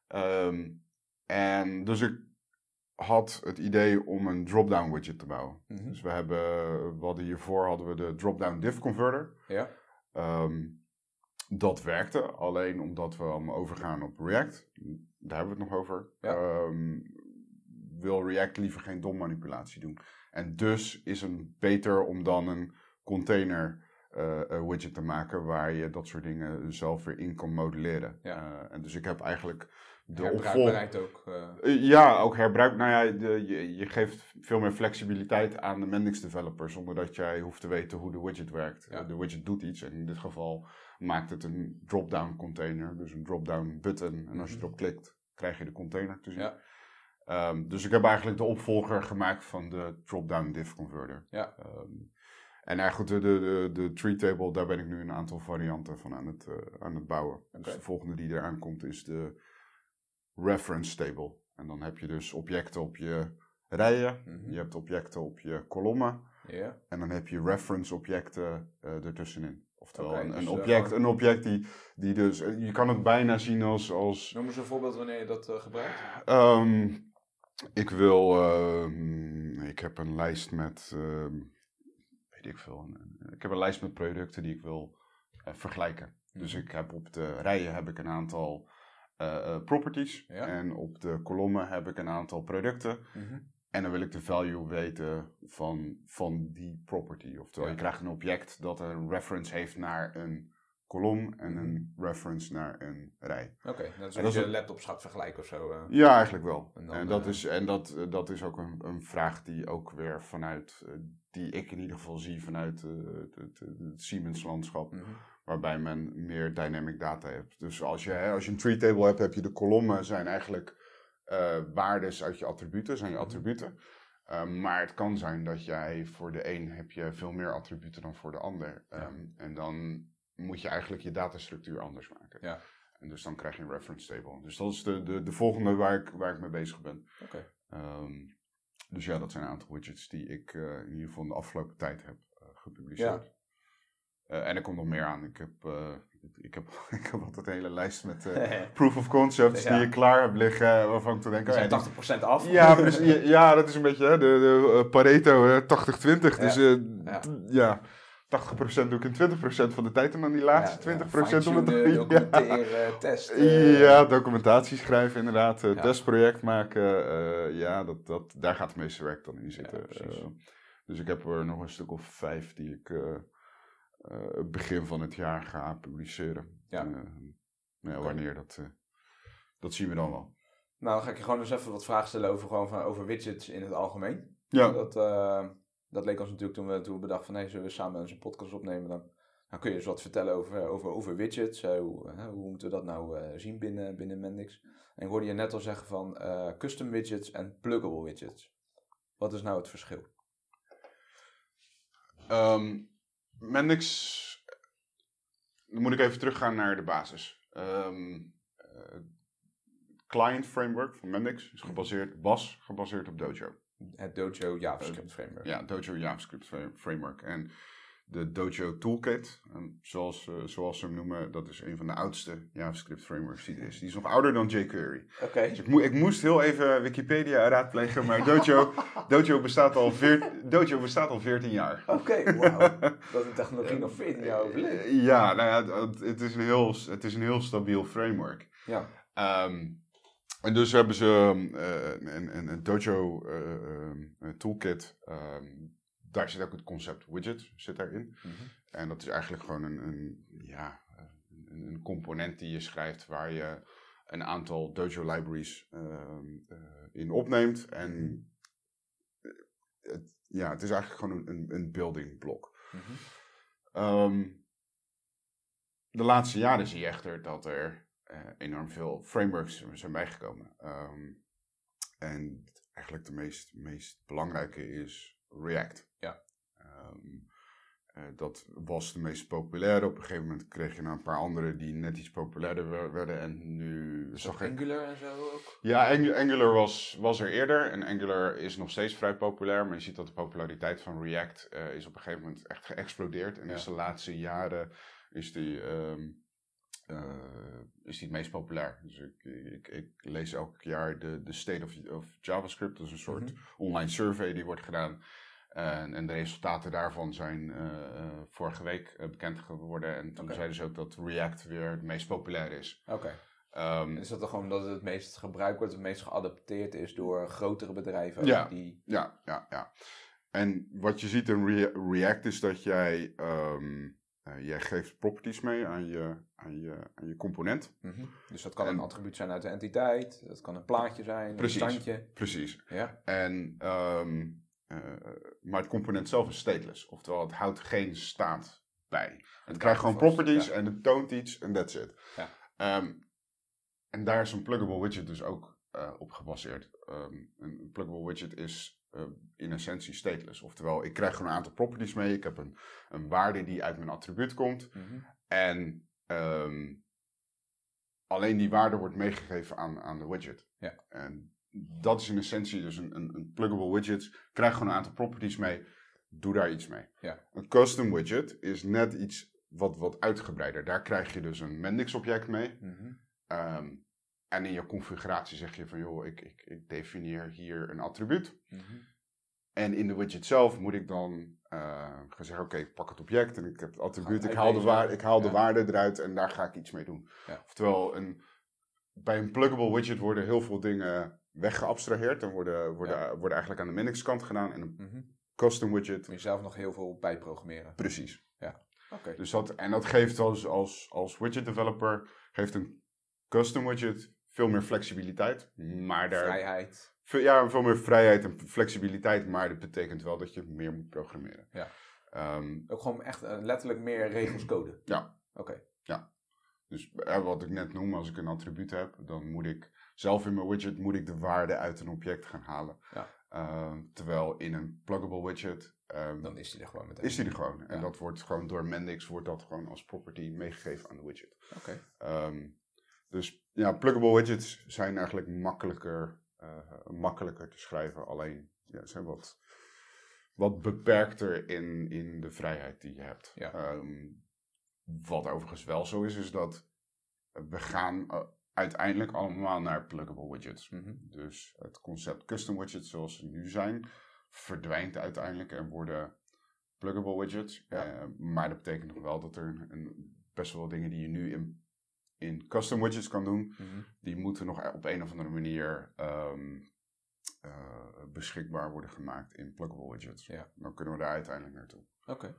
Ehm, en dus ik had het idee om een drop-down widget te bouwen. Mhm. Dus we hebben, we hadden hiervoor hadden we de drop-down div converter. Ja. Ehm, dat werkte, alleen omdat we allemaal overgaan op React. Daar hebben we het nog over. Ja. Ehm, wil React liever geen DOM manipulatie doen. En dus is het beter om dan een container eh, widget te maken waar je dat soort dingen zelf weer in kan modelleren. Ja. Eh, en dus ik heb eigenlijk de Herbruikbaarheid ook. eh, Ja, ook herbruik. Nou ja, de, je, je geeft veel meer flexibiliteit aan de Mendix developer zonder dat jij hoeft te weten hoe de widget werkt. Ja. De widget doet iets en in dit geval maakt het een drop-down container, dus een drop-down button. En als je Mhm. erop klikt, krijg je de container te zien. Ja. Ehm, dus ik heb eigenlijk de opvolger gemaakt van de drop-down div converter. Ja. Ehm, en goed, de, de, de, de tree table, daar ben ik nu een aantal varianten van aan het, eh, aan het bouwen. Dus de volgende die eraan komt is de reference table. En dan heb je dus objecten op je rijen, Mhm. je hebt objecten op je kolommen en dan heb je reference objecten eh, ertussenin. Oftewel een, dus, een eh, object, een object die, die dus, je kan het bijna zien als, als Noem eens een voorbeeld wanneer je dat eh, gebruikt. Ehm, ik wil, ehm, ik heb een lijst met, ehm, weet ik veel, ik heb een lijst met producten die ik wil eh, vergelijken. Dus Mhm. ik heb op de rijen heb ik een aantal properties Ja. en op de kolommen heb ik een aantal producten. Mhm. En dan wil ik de value weten van, van die property. Oftewel, Ja. je krijgt een object dat een reference heeft naar een kolom en een reference naar een rij. Oké, dat is En als dat is je een- laptops gaat vergelijken of zo. eh. Ja, eigenlijk wel. En dat, eh, is, en dat, eh, dat is ook een, een vraag die ook weer vanuit, die ik in ieder geval zie vanuit het, het, het Siemens landschap, Mhm. waarbij men meer dynamic data hebt. Dus als je, hè, als je een tree table hebt, heb je de kolommen zijn eigenlijk eh waardes uit je attributen, zijn je Mhm. attributen. Uh, maar het kan zijn dat jij voor de een heb je veel meer attributen dan voor de ander. Ja. Um, en dan moet je eigenlijk je datastructuur anders maken. Ja. En dus dan krijg je een reference table. Dus dat is de, de, de volgende waar ik, waar ik mee bezig ben. Oké. Um, dus ja, dat zijn een aantal widgets die ik uh, in ieder geval in de afgelopen tijd heb uh, gepubliceerd. Ja. Uh, en er komt nog meer aan. Ik heb, ik heb, [laughs] ik heb altijd een hele lijst met [laughs] proof of concepts Ja. die ik klaar heb liggen. Waarvan ik te oh, zijn 80% af. Ja, precies, ja, dat is een beetje hè, de, de Pareto uh, 80-20. Dus Ja. ja. 80% doe ik in 20% van de tijd en dan die laatste Ja, 20% ja, om het fine-tunen, [laughs] ja. documenteren, testen. ja, documentatie schrijven inderdaad, Ja. testproject maken. uh, ja, dat, dat, daar gaat het meeste werk dan in zitten. Uh, dus ik heb er nog een stuk of vijf die ik begin van het jaar ga publiceren. Ja. nou ja, wanneer, dat, dat zien we dan wel. Nou, dan ga ik je gewoon eens even wat vragen stellen over, gewoon van, over widgets in het algemeen. Ja. Dat, dat leek ons natuurlijk toen we, toen we bedachten van, hey, zullen we samen eens een podcast opnemen? Dan, dan kun je eens wat vertellen over, over, over widgets. Uh, hoe, hoe moeten we dat nou zien binnen, binnen Mendix? En ik hoorde je net al zeggen van custom widgets en pluggable widgets. Wat is nou het verschil? Um, Mendix, dan moet ik even teruggaan naar de basis. Um, client framework van Mendix is gebaseerd, was gebaseerd op Dojo. Het Dojo JavaScript framework. Ja, Dojo JavaScript framework. En de Dojo Toolkit, zoals, uh, zoals ze hem noemen, dat is een van de oudste JavaScript frameworks die er is. Die is nog ouder dan jQuery. Oké. Okay. Dus ik, mo ik, moest heel even Wikipedia raadplegen, maar Dojo, [laughs] Dojo, bestaat, al Dojo bestaat al 14 jaar. Oké, okay, [laughs] wauw. dat de technologie nog 14 jaar overleeft. Ja, nou ja, het, het, is een heel, het is een heel stabiel framework. Ja. Um, en dus hebben ze uh, een, een, een Dojo uh, uh, toolkit. Daar zit ook het concept widget zit daarin. Mm -hmm. En dat is eigenlijk gewoon een, een, ja, een, een, component die je schrijft waar je een aantal Dojo libraries in opneemt. En het, ja, het is eigenlijk gewoon een, een building blok. Mm -hmm. um, de laatste jaren zie je echter dat er uh, enorm veel frameworks zijn bijgekomen. Um, en eigenlijk de meest, meest belangrijke is React. Ja. Um, uh, dat was de meest populaire. Op een gegeven moment kreeg je nou een paar andere die net iets populairder werden. En nu zag ik... Angular en zo ook? Ja, Angular was, was er eerder. En Angular is nog steeds vrij populair. Maar je ziet dat de populariteit van React uh, is op een gegeven moment echt geëxplodeerd. En Ja. de laatste jaren is die... Um, uh, is die het meest populair. Dus ik, ik, ik, lees elk jaar de, de State of, of JavaScript. Dat is een soort Mhm. online survey die wordt gedaan. En, en de resultaten daarvan zijn uh, vorige week bekend geworden. En toen Oké. zeiden ze ook dat React weer het meest populair is. Oké. Um, Is dat dan gewoon dat het het meest gebruikt wordt, het meest geadapteerd is door grotere bedrijven? Ja. Die... ja, ja, ja. En wat je ziet in Re- React is dat jij, um, jij geeft properties mee aan je, aan je, aan je component. Mhm. Dus dat kan En- een attribuut zijn uit de entiteit, dat kan een plaatje zijn, Precies. een standje. Precies. Ja, En, um, uh, maar het component zelf is stateless. Oftewel, het houdt geen staat bij. Het krijgt gewoon vast, properties ja. en het toont iets en that's it. Ja. Ehm, en daar is een pluggable widget dus ook uh, op gebaseerd. Ehm, een pluggable widget is uh, in essentie stateless. Oftewel, ik krijg gewoon een aantal properties mee. Ik heb een, een waarde die uit mijn attribuut komt. Mhm. En ehm, alleen die waarde wordt meegegeven aan, aan de widget. Ja. En dat is in essentie dus een, een, een pluggable widget. Krijg gewoon een aantal properties mee. Doe daar iets mee. Ja. Een custom widget is net iets wat, wat uitgebreider. Daar krijg je dus een Mendix object mee. Mhm. Ehm, en in je configuratie zeg je van joh, ik, ik, ik definieer hier een attribuut. Mhm. En in de widget zelf moet ik dan eh, gaan zeggen, oké, ik pak het object en ik heb het attribuut, ik haal, de, waar, ik haal de Ja. waarde eruit en daar ga ik iets mee doen. Ja. Oftewel, een, bij een pluggable widget worden heel veel dingen weggeabstraheerd en worden, worden, worden eigenlijk aan de Minix kant gedaan. En een Mhm. custom widget, Moet je zelf nog heel veel bijprogrammeren. precies. Oké. Dus dat, en dat geeft als, als, als widget developer, geeft een custom widget veel meer flexibiliteit. Maar daar, Vrijheid. veel, ja, veel meer vrijheid en flexibiliteit, maar dat betekent wel dat je meer moet programmeren. Ja. Ehm, Ook gewoon echt eh, letterlijk meer regels code. Ja. Oké. dus eh, wat ik net noem, als ik een attribuut heb, dan moet ik zelf in mijn widget moet ik de waarde uit een object gaan halen. Ja. Ehm, terwijl in een pluggable widget ehm, Dan is die er gewoon meteen. is die er gewoon. En Ja. dat wordt gewoon door Mendix wordt dat gewoon als property meegegeven aan de widget. Oké. Dus ja, pluggable widgets zijn eigenlijk makkelijker, eh, makkelijker te schrijven. Alleen ja, zijn wat, wat beperkter in, in de vrijheid die je hebt. Ja. Ehm, wat overigens wel zo is, is dat we gaan eh, uiteindelijk allemaal naar pluggable widgets. Mhm. Dus het concept custom widgets zoals ze nu zijn, verdwijnt uiteindelijk en worden pluggable widgets. Ja. Eh, maar dat betekent nog wel dat er een- best wel dingen die je nu in, in custom widgets kan doen, Mhm. die moeten nog op een of andere manier ehm, eh, beschikbaar worden gemaakt in pluggable widgets. Ja. Dan kunnen we daar uiteindelijk naartoe. Oké.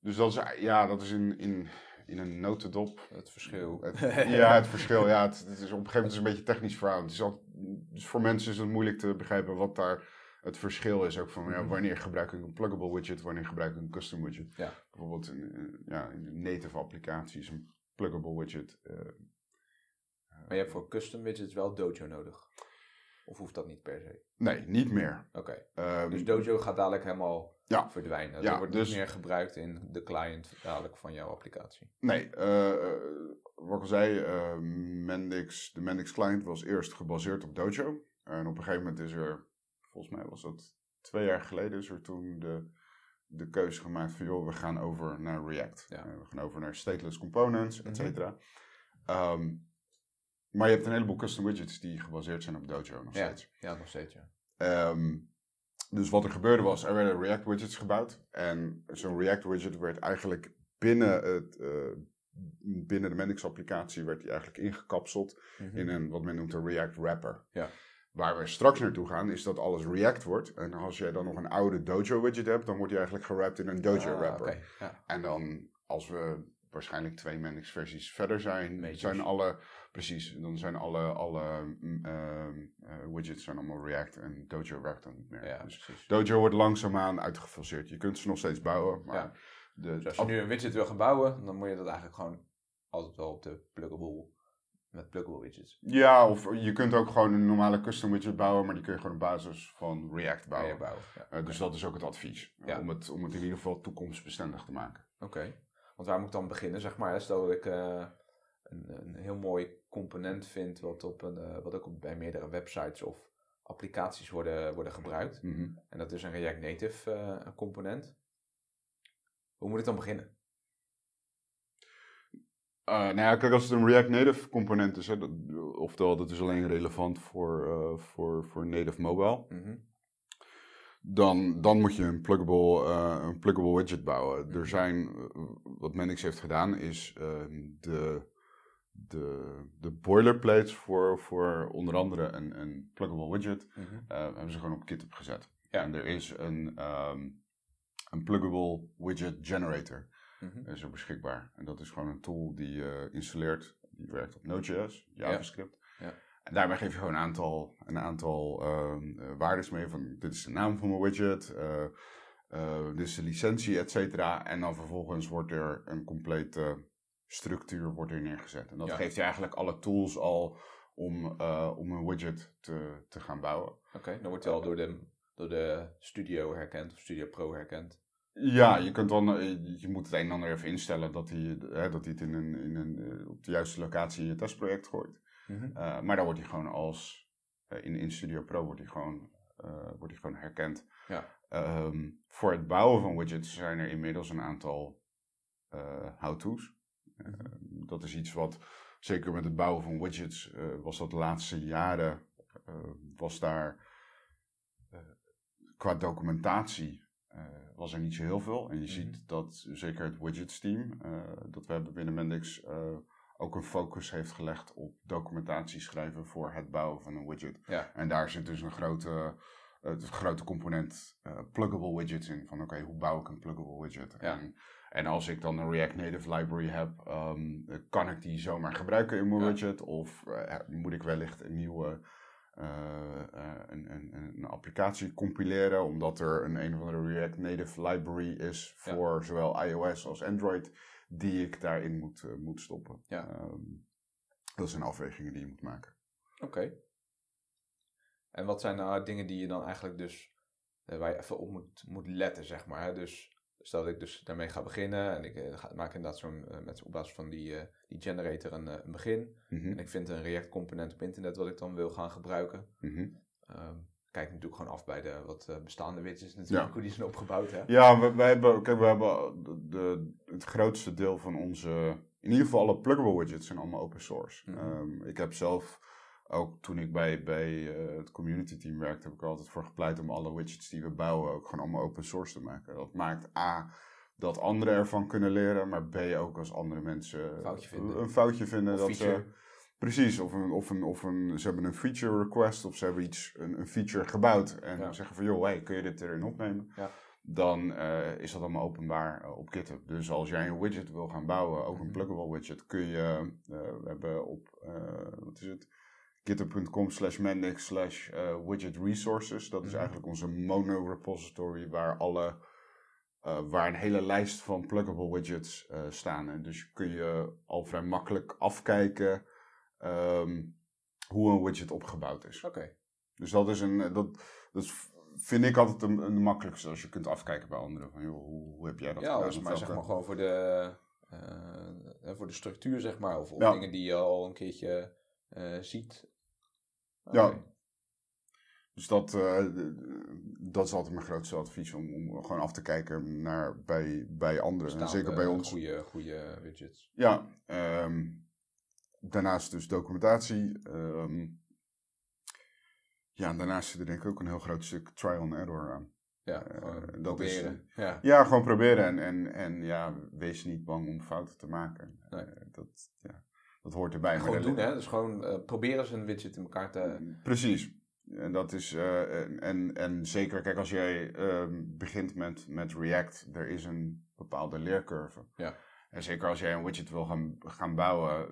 Dus dat is, ja, dat is in, in, in een notendop Het verschil. Het- [laughs] ja, het verschil. Ja, het, het is op een gegeven moment is een beetje technisch verhaal. Het is al, dus voor mensen is het moeilijk te begrijpen wat daar het verschil is. Ook van ja, Mhm. wanneer gebruik ik een pluggable widget, wanneer gebruik ik een custom widget. Ja. Bijvoorbeeld in, in- ja, in native applicaties een pluggable widget. eh, Maar je hebt voor custom widgets wel Dojo nodig. Of hoeft dat niet per se? nee, niet meer. Oké. Ehm, Dus Dojo gaat dadelijk helemaal Ja. verdwijnen. Ja, dat wordt dus- niet meer gebruikt in de client dadelijk van jouw applicatie. Nee, eh, eh, wat ik al zei, eh, Mendix, de Mendix client was eerst gebaseerd op Dojo. En op een gegeven moment is er, volgens mij was dat twee jaar geleden, is er toen de, de keuze gemaakt van joh, we gaan over naar React. Ja. Eh, we gaan over naar stateless components, et Mhm. cetera. Ehm, maar je hebt een heleboel custom widgets die gebaseerd zijn op Dojo nog steeds. Ja, nog steeds ja. Ehm, dus wat er gebeurde was, er werden React widgets gebouwd. En zo'n React widget werd eigenlijk binnen, het, eh, binnen de Mendix applicatie werd die eigenlijk ingekapseld Mhm. in een wat men noemt een React wrapper. Ja. Waar we straks naartoe gaan is dat alles React wordt. En als jij dan nog een oude Dojo widget hebt, dan wordt die eigenlijk gewrapt in een Dojo Ah, Ja. En dan, als we waarschijnlijk twee Mendix versies verder zijn, Majors. zijn alle, precies, dan zijn alle, alle mm, ehm, eh, widgets zijn allemaal React en Dojo werkt dan niet meer. ja, Dus precies. Dojo wordt langzaamaan uitgefaseerd. Je kunt ze nog steeds bouwen, maar Ja. de, Dus als je nu een widget wil gaan bouwen, dan moet je dat eigenlijk gewoon altijd wel op de pluggable, met pluggable widgets ja, of je kunt ook gewoon een normale custom widget bouwen, maar die kun je gewoon op basis van React bouwen. Ja. Eh, dus dat is ook het advies. eh, Ja. om, het, om het in ieder geval toekomstbestendig te maken. Oké. Want waar moet ik dan beginnen? Zeg maar, stel dat ik eh, een, een heel mooi component vind, wat, op een, wat ook bij meerdere websites of applicaties worden, worden gebruikt. Mhm. En dat is een React Native component. Hoe moet ik dan beginnen? Eh, nou ja, kijk, als het een React Native component is, hè, dat, oftewel dat is alleen relevant voor, eh, voor, voor native mobile, Mhm. dan, dan moet je een pluggable, eh, een pluggable widget bouwen. Mhm. Er zijn, wat Mendix heeft gedaan, is ehm, de, de, de boilerplates voor, voor onder andere een, een pluggable widget, Mhm. hebben ze gewoon op GitHub gezet. Ja. En er is een, ehm, een pluggable widget generator. Mhm. is er beschikbaar. En dat is gewoon een tool die je installeert. Die werkt op Node.js, JavaScript. Ja. En daarbij geef je gewoon een aantal, een aantal ehm eh, waardes mee. Van dit is de naam van mijn widget. eh, dit is de licentie, et cetera. En dan vervolgens wordt er een complete structuur wordt er neergezet. En dat Ja. geeft je eigenlijk alle tools al om, om een widget te, te gaan bouwen. Oké, dan wordt hij al door de, door de Studio herkend of Studio Pro herkend. Ja, je, kunt dan, eh, je moet het een en ander even instellen dat hij, eh, dat hij het in een, in een, eh, op de juiste locatie in je testproject gooit. Mhm. Maar dan wordt hij gewoon als, in, in Studio Pro wordt hij gewoon, wordt hij gewoon herkend. Ja. Ehm, voor het bouwen van widgets zijn er inmiddels een aantal eh, how-to's. Eh, dat is iets wat, zeker met het bouwen van widgets, was dat de laatste jaren, was daar qua documentatie was er niet zo heel veel. En je Mhm. ziet dat zeker het widgets team, eh, dat we hebben binnen Mendix, eh, ook een focus heeft gelegd op documentatie schrijven voor het bouwen van een widget. Ja. En daar zit dus een grote, eh, een grote component pluggable widgets in. Van oké, hoe bouw ik een pluggable widget? Ja. En, en als ik dan een React Native library heb, ehm, eh, kan ik die zomaar gebruiken in mijn Ja. widget? Of moet ik wellicht een nieuwe een, een, een applicatie compileren, omdat er een een of andere React Native library is Ja. voor zowel iOS als Android, die ik daarin moet, eh, moet stoppen. Ja. Ehm, dat zijn afwegingen die je moet maken. Oké. En wat zijn nou dingen die je dan eigenlijk dus, eh, waar je even op moet, moet letten, zeg maar. Hè? Dus stel dat ik dus daarmee ga beginnen en ik eh, ga, maak inderdaad zo'n, eh, met op basis van die, eh, die generator een, eh, een begin. Mhm, En ik vind een React component op internet wat ik dan wil gaan gebruiken. mhm. Ehm, kijk natuurlijk gewoon af bij de wat eh, bestaande widgets natuurlijk, Ja. hoe die zijn opgebouwd. Hè? Ja, we, wij hebben, kijk, we hebben de, de- het grootste deel van onze, in ieder geval alle pluggable widgets zijn allemaal open source. Mhm. Ehm, ik heb zelf, ook toen ik bij, bij eh, het community team werkte, heb ik er altijd voor gepleit om alle widgets die we bouwen ook gewoon allemaal open source te maken. Dat maakt A, dat anderen ervan kunnen leren, maar B, ook als andere mensen Foutje vinden. een foutje vinden. Of dat feature. Ze, precies, of, een, of, een, of een, ze hebben een feature request of ze hebben iets, een, een feature gebouwd en Ja. zeggen van joh, hey, kun je dit erin opnemen? Ja. dan eh, is dat allemaal openbaar eh, op GitHub. Dus als jij een widget wil gaan bouwen, ook een Mhm. pluggable widget, kun je, eh, we hebben op, eh, wat is het, github.com slash mendix slash eh, widget resources. Dat is Mhm. eigenlijk onze mono repository waar alle, eh, waar een hele lijst van pluggable widgets eh, staan. En dus kun je al vrij makkelijk afkijken ehm, hoe een widget opgebouwd is. Oké. Dus dat is een, dat, dat is- vind ik altijd een, een makkelijkste als je kunt afkijken bij anderen. Van, joh, hoe, hoe heb jij dat Ja, gedaan? Of maar zeg maar gewoon voor de, eh, eh, voor de structuur, zeg maar. Of, of Ja. dingen die je al een keertje eh, ziet. Ja. Dus dat, eh, dat is altijd mijn grootste advies, om, om gewoon af te kijken naar bij, bij anderen. En zeker bij eh, ons. Goede, goede widgets. Ja, ehm, daarnaast dus documentatie. ehm, ja, en daarnaast zit er denk ik ook een heel groot stuk trial and error aan. Ja, Eh, gewoon dat proberen. ja. Ja, gewoon proberen en, en, en ja, wees niet bang om fouten te maken. Nee. Eh, dat, ja, dat hoort erbij. Gewoon doen, hè. Dus gewoon eh, proberen eens een widget in elkaar te... Precies. En dat is, eh, en, en, en zeker, kijk, als jij ehm, begint met, met React, er is een bepaalde leercurve. Ja. En zeker als jij een widget wil gaan, gaan bouwen,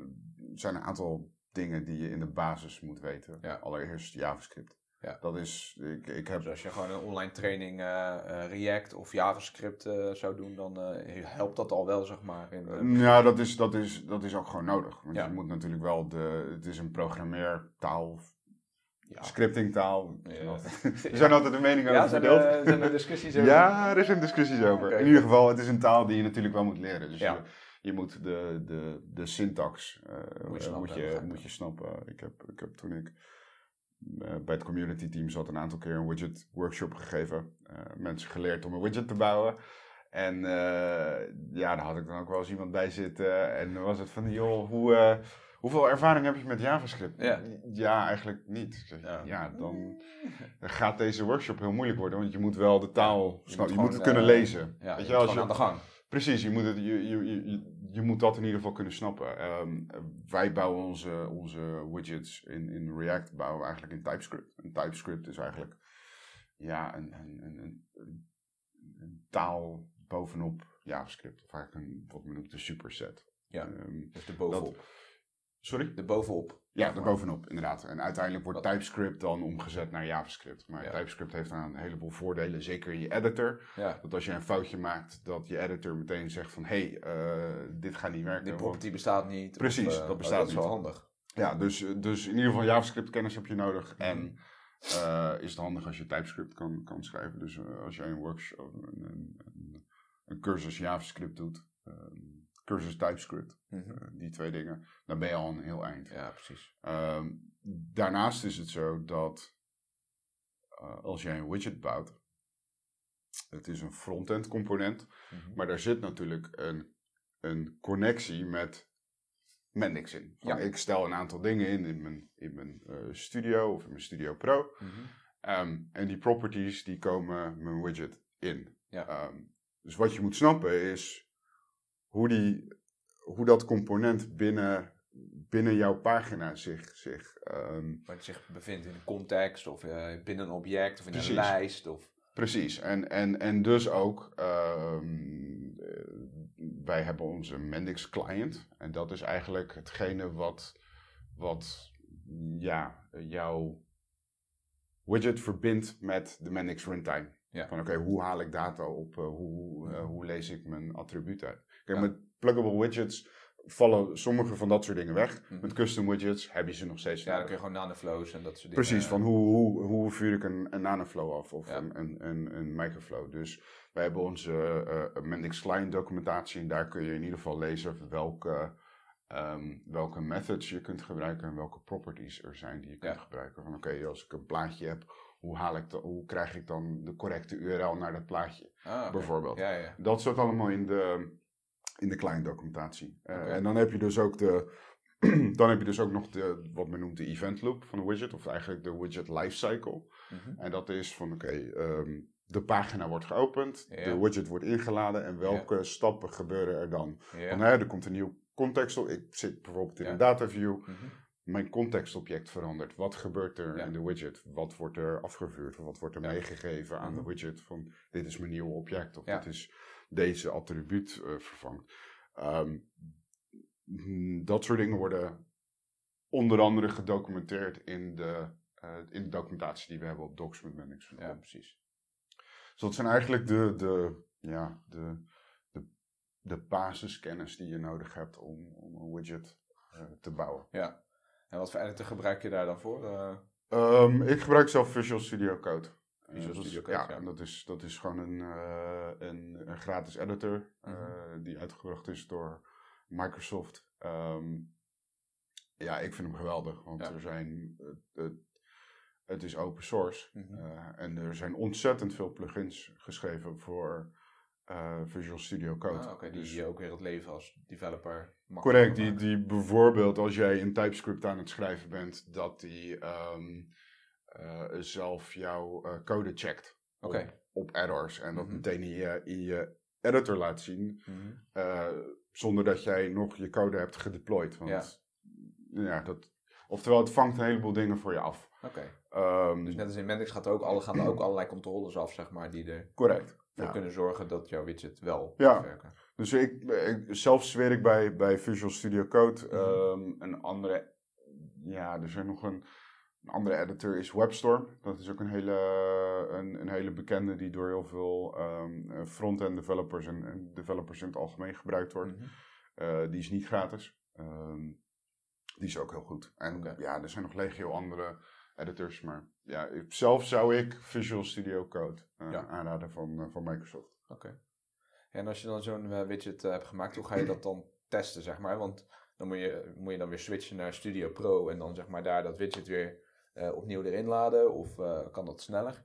zijn er een aantal dingen die je in de basis moet weten. Ja. Allereerst JavaScript. Ja. Dat is, ik, ik heb Dus als je gewoon een online training eh, eh, React of JavaScript zou doen, dan helpt dat al wel, zeg maar. In, Ja, dat is, dat, is, dat is ook gewoon nodig. Want Ja. je moet natuurlijk wel de. Het is een programmeertaal, ja. scriptingtaal. Ja. [laughs] Er zijn altijd de meningen Ja, over zijn verdeeld. er, zijn er discussies [laughs] over? Ja, er zijn discussies over. In ieder geval, het is een taal die je natuurlijk wel moet leren. Dus Ja. je, je moet de, de, de syntax eh, Moet je eh, moet, snappen, je, moet je snappen. Ik heb, ik heb toen ik eh, bij het community team zat een aantal keer een widget workshop gegeven. Eh, mensen geleerd om een widget te bouwen. En eh, ja, daar had ik dan ook wel eens iemand bij zitten. En dan was het van, joh, hoe, eh, hoeveel ervaring heb je met JavaScript? Ja. Ja, eigenlijk niet. Zeg, Ja. ja. dan gaat deze workshop heel moeilijk worden. Want je moet wel de taal je snappen. moet Je gewoon, moet het kunnen eh, lezen. Ja, Weet je je, als je, aan de gang. Precies, je moet, het, je, je, je, je moet dat in ieder geval kunnen snappen. Ehm, wij bouwen onze, onze widgets in, in React bouwen we eigenlijk in TypeScript. En TypeScript is eigenlijk ja, een, een, een, een, een taal bovenop JavaScript. Of eigenlijk een, wat men noemt een superset. Ja. Dus de bovenop. Sorry? De bovenop. Ja, daarbovenop inderdaad. En uiteindelijk wordt TypeScript dan omgezet naar JavaScript. Maar Ja. TypeScript heeft dan een heleboel voordelen, zeker in je editor. Ja. Dat als je een foutje maakt, dat je editor meteen zegt van... hé, hey, eh, dit gaat niet werken. Die property bestaat niet. Precies, of, eh, dat bestaat dat is wel niet. handig. Ja, dus, dus in ieder geval JavaScript kennis heb je nodig. Mhm. En eh, is het handig als je TypeScript kan, kan schrijven. Dus eh, als jij een workshop, een, een, een, een cursus JavaScript doet, ehm, cursus TypeScript, Mhm. eh, die twee dingen, dan ben je al een heel eind. Ja, precies. Ehm, daarnaast is het zo dat eh, als jij een widget bouwt, het is een front-end component, Mhm. maar daar zit natuurlijk een, een connectie met Mendix in. Van, Ja. Ik stel een aantal dingen in in mijn, in mijn eh, studio of in mijn Studio Pro. Mhm. Ehm, en die properties die komen mijn widget in. Ja. Ehm, dus wat je moet snappen is hoe, die, hoe dat component binnen, binnen jouw pagina zich, zich Waar het zich bevindt in een context of eh, binnen een object of in Precies. een lijst. Of... Precies, en, en, en dus ook, ehm, eh, wij hebben onze Mendix client. En dat is eigenlijk hetgene wat, wat ja, jouw widget verbindt met de Mendix runtime. Ja. Van oké, hoe haal ik data op, eh, hoe, eh, hoe lees ik mijn attribuut uit. Kijk, Ja. met pluggable widgets vallen sommige van dat soort dingen weg. Mhm. Met custom widgets heb je ze nog steeds Ja, dan kun je gewoon nanoflows en dat soort dingen. Precies, van hoe, hoe, hoe vuur ik een, een nanoflow af of Ja. een, een, een, een microflow. Dus wij hebben onze eh Mendix Client documentatie en daar kun je in ieder geval lezen welke, ehm, welke methods je kunt gebruiken en welke properties er zijn die je kunt Ja. gebruiken. Van oké, als ik een plaatje heb, hoe, haal ik de, hoe krijg ik dan de correcte URL naar dat plaatje? Ah, bijvoorbeeld. Ja. Dat staat allemaal in de, in de client documentatie. Eh. En dan heb je dus ook de. [clears throat] dan heb je dus ook nog de, wat men noemt de event loop van de widget, of eigenlijk de widget lifecycle. Mhm. En dat is van oké, ehm, de pagina wordt geopend, de widget wordt ingeladen en welke stappen gebeuren er dan? Hè, er komt een nieuw context op. Ik zit bijvoorbeeld in een data view. Mhm. Mijn contextobject verandert. Wat gebeurt er in de widget? Wat wordt er afgevuurd? Wat wordt er meegegeven aan Mhm. de widget? Van dit is mijn nieuwe object of Ja. dit is deze attribuut eh, vervangt. Ehm, mm, dat soort dingen worden onder andere gedocumenteerd in de, eh, in de documentatie die we hebben op docs.mendix. Ja, precies. Dus dat zijn eigenlijk de, de, ja, de, de, de basiskennis die je nodig hebt om, om een widget eh, te bouwen. Ja. En wat voor editor gebruik je daar dan voor? Eh, Ehm, ik gebruik zelf Visual Studio Code. Visual Studio Code, ja, ja. en dat is, dat is gewoon een, eh, een, een gratis editor eh, Mhm. die uitgebracht is door Microsoft. Ehm, ja, ik vind hem geweldig, want Ja. er zijn, het, is open source mhm. eh, en er zijn ontzettend veel plugins geschreven voor Visual Studio Code. Ah, die Dus- je ook weer het leven als developer Correct, die, die bijvoorbeeld als jij een TypeScript aan het schrijven bent, dat die ehm, eh, zelf jouw eh, code checkt Oké. op, op errors. En dat Mhm. meteen in je, in je editor laat zien, Mhm. eh, zonder dat jij nog je code hebt gedeployed. Want ja. dat, oftewel, het vangt een heleboel dingen voor je af. Oké. Ehm, Dus net als in Mendix gaat er ook, alle, gaan er ook [clears throat] allerlei controles af, zeg maar, die ervoor correct. Ja. kunnen zorgen dat jouw widget wel Ja. werken. Dus ik, ik zelf zweer ik bij, bij Visual Studio Code. Mhm. Ehm, een andere, ja, er zijn nog een, een andere editor is WebStorm. Dat is ook een hele, een, een hele bekende die door heel veel eh, front-end developers en, en developers in het algemeen gebruikt wordt. Mhm. Eh, die is niet gratis. Ehm, die is ook heel goed. En ja, er zijn nog legio andere editors. Maar ja, ik- zelf zou ik Visual Studio Code eh, Ja. aanraden van, van Microsoft. Oké. En als je dan zo'n widget hebt gemaakt, hoe ga je dat dan testen, zeg maar? Want dan moet je, moet je dan weer switchen naar Studio Pro en dan zeg maar daar dat widget weer opnieuw erin laden? Of eh, kan dat sneller?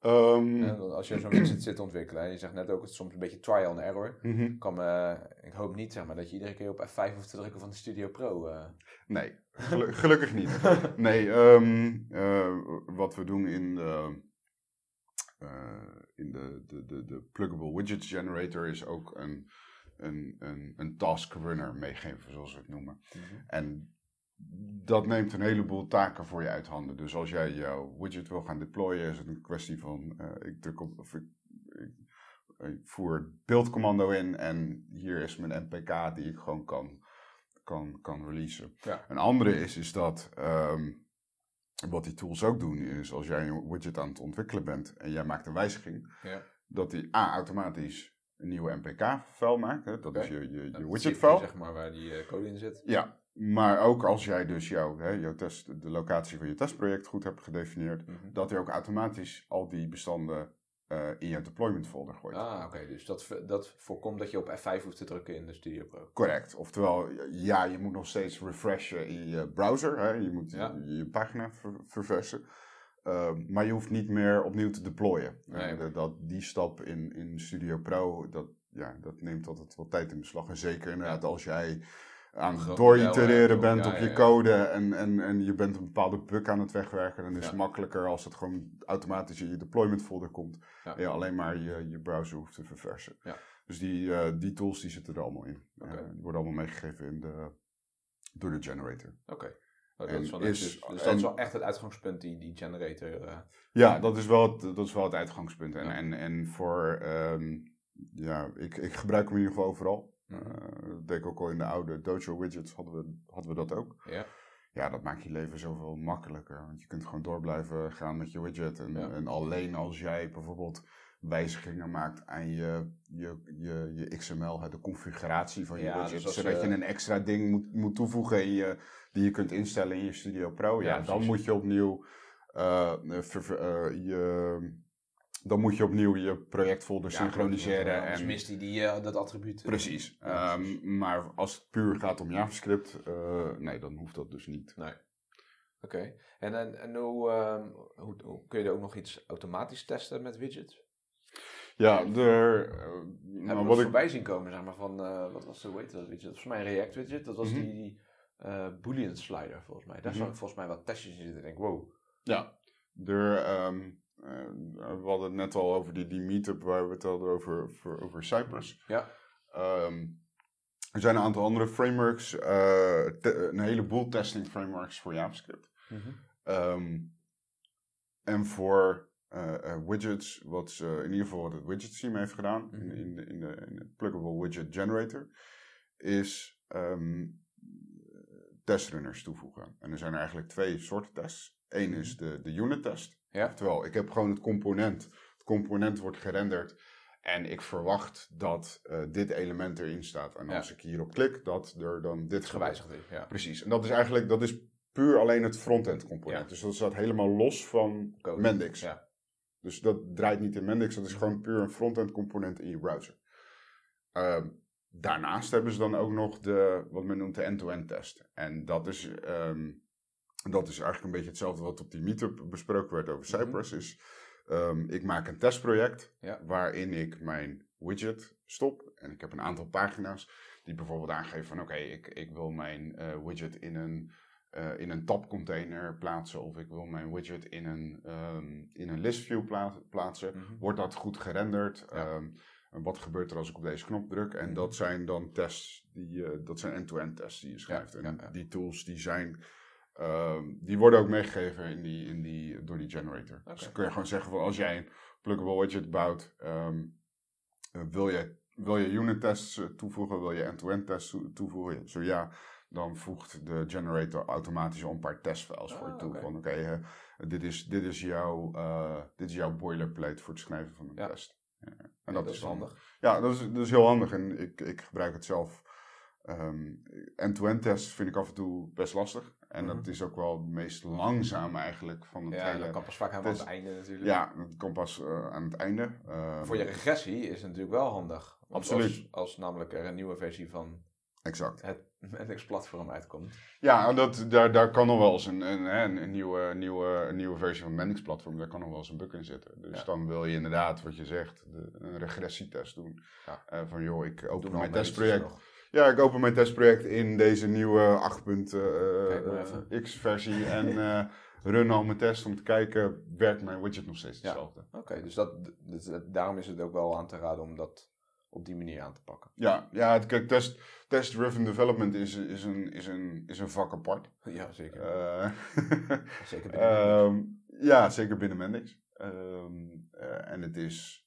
Ehm, dan als je zo'n widget zit te ontwikkelen, en je zegt net ook, het is soms een beetje trial and error. mhm. Kan, eh, ik hoop niet zeg maar, dat je iedere keer op F5 hoeft te drukken van de Studio Pro. eh. Nee, gelu- gelukkig niet. Nee, ehm, eh, wat we doen in de, eh, in de, de, de, de pluggable widgets generator is ook een, een, een, een task runner meegeven, zoals we het noemen. En dat neemt een heleboel taken voor je uit handen. Dus als jij jouw widget wil gaan deployen, is het een kwestie van eh, ik druk op of ik, ik, ik voer het beeldcommando in en hier is mijn NPK die ik gewoon kan, kan, kan releasen. Ja. Een andere is, is dat ehm, wat die tools ook doen, is als jij een widget aan het ontwikkelen bent en jij maakt een wijziging, Ja. dat die A automatisch een nieuwe NPK-file maakt. Hè? Dat is je, je, je widget-file. zeg maar, waar die eh, code in zit. Ja, maar ook als jij dus jouw, hè, jouw test, de locatie van je testproject goed hebt gedefinieerd, Mhm. dat hij ook automatisch al die bestanden eh, in je deployment folder gooit. Ah, oké. Dus dat, dat voorkomt dat je op F5 hoeft te drukken in de Studio Pro. Correct. Oftewel, ja, je moet nog steeds refreshen in je browser. Hè? Je moet Ja. je, je pagina ver- verversen. Ehm, maar je hoeft niet meer opnieuw te deployen. Nee, Eh, dat, die stap in, in Studio Pro, dat, ja, dat neemt altijd wat tijd in beslag. En zeker inderdaad als jij aan het dooritereren bent op je code en, en, en je bent een bepaalde bug aan het wegwerken, dan is het makkelijker als het gewoon automatisch in je deployment folder komt. Ja. En je alleen maar je, je browser hoeft te verversen. Ja. Dus die, eh, die tools die zitten er allemaal in. Eh, die worden allemaal meegegeven in de, door de generator. Oké. Oh, dat En is wel net, is- dus, dus en- dat is wel echt het uitgangspunt, die, die generator. eh. Ja, dat is wel het, dat is wel het uitgangspunt. En, Ja. en, en voor, ehm, ja, ik, ik gebruik hem in ieder geval overal. Mhm. Eh, ik ook al in de oude Dojo widgets, hadden we, hadden we dat ook. ja. Ja, dat maakt je leven zoveel makkelijker. Want je kunt gewoon door blijven gaan met je widget. En, Ja. en alleen als jij bijvoorbeeld wijzigingen maakt aan je, je, je, je XML, de configuratie van je Ja, widget. dus als, zodat je eh, een extra ding moet, moet toevoegen in je, die je kunt instellen in je Studio Pro. Ja, Ja, dan moet je opnieuw ver- ver- eh, je, dan moet je opnieuw je projectfolder Ja, synchroniseren. Anders en, mist hij die, eh, dat attribuut. Precies. Ja, Ehm, precies. maar als het puur gaat om JavaScript, eh, nee, dan hoeft dat dus niet. Nee. Oké. En, en, en hoe, ehm, hoe, hoe kun je er ook nog iets automatisch testen met widgets? Ja, er, eh, Hebben nou, we wat ik, voorbij zien komen, zeg maar, van, eh, wat was de, hoe heet dat widget? Volgens mij een React widget. Dat was Mhm. die, die eh, Boolean slider, volgens mij. Daar zag ik volgens mij wat testjes in zitten. Ik denk, wow. ja, er, ehm, eh, we hadden het net al over die, die meetup waar we het hadden over, over, over Cypress. Ja. Ehm, er zijn een aantal andere frameworks, eh, een heleboel testing frameworks voor JavaScript. Ehm, en voor eh, eh, widgets, wat in ieder geval wat het widget team heeft gedaan, in, Mhm. in, de, in, de, in de pluggable widget generator, is ehm, testrunners toevoegen. En er zijn er eigenlijk twee soorten tests. Eén is de, de unit test. Ja. Oftewel, ik heb gewoon het component. Het component wordt gerenderd. En ik verwacht dat eh, dit element erin staat. En Ja. als ik hierop klik, dat er dan dit. Gewijzigd is, ja. Precies. En dat is eigenlijk dat is puur alleen het frontend component. Ja. Dus dat staat helemaal los van Code. Mendix. Ja. Dus dat draait niet in Mendix. Dat is gewoon puur een frontend component in je browser. Ehm, daarnaast hebben ze dan ook nog de, wat men noemt de end-to-end test. En dat is, ehm, dat is eigenlijk een beetje hetzelfde wat op die meetup besproken werd over Mhm. Cypress. Is, ehm, ik maak een testproject Ja. waarin ik mijn widget stop. En ik heb een aantal pagina's die bijvoorbeeld aangeven van oké, ik, ik wil mijn eh, widget in een, eh, in een tabcontainer plaatsen. Of ik wil mijn widget in een, ehm, in een list view pla- plaatsen. Mhm. Wordt dat goed gerenderd? Ja. Ehm, en wat gebeurt er als ik op deze knop druk? En Mhm. dat zijn dan tests, die, eh, dat zijn end-to-end tests die je schrijft. ja, en die tools die zijn, ehm, die worden ook meegegeven in die, in die, door die generator. Dus dan kun je gewoon zeggen van als jij een pluggable widget bouwt, ehm, eh, wil, je, wil je unit tests eh, toevoegen, wil je end-to-end tests toe- toevoegen? Zo ja, dan voegt de generator automatisch een paar testfiles voor je Ah, toe. Van oké, eh, dit, is, dit, is jouw, dit is jouw boilerplate voor het schrijven van een Ja. test. Ja, En Ja, dat, dat is dan- handig. Ja, dat is, dat is heel handig en ik, ik gebruik het zelf. Ehm, End-to-end tests vind ik af en toe best lastig. En Mhm. dat is ook wel het meest langzame eigenlijk van het Ja, hele... dat kan pas vaak test- aan het einde natuurlijk. Ja, dat komt pas eh, aan het einde. Ehm, Voor je regressie is het natuurlijk wel handig. Absoluut. Als, als namelijk er een nieuwe versie van Exact. het Mendix-platform uitkomt. Ja, dat, daar, daar kan nog wel eens een, een, een, een nieuwe, nieuwe, een nieuwe versie van Mendix platform, daar kan nog wel eens een bug in zitten. Dus Ja. dan wil je inderdaad, wat je zegt, de, een regressietest doen. Ja. Eh, van joh, ik open mijn testproject. Ja, ik open mijn testproject in deze nieuwe 8. Kijk maar even. eh, X versie en eh, run al mijn test om te kijken, werkt mijn widget nog steeds Ja. hetzelfde? Oké, dus dat, dus dat- daarom is het ook wel aan te raden om dat op die manier aan te pakken. Ja, ja het, kijk, test, test-driven development is, is, een, is, een, is een vak apart. [laughs] Ja, zeker. Eh, zeker binnen. [laughs] Ehm, ja, zeker binnen Mendix. Ehm, eh, en het is.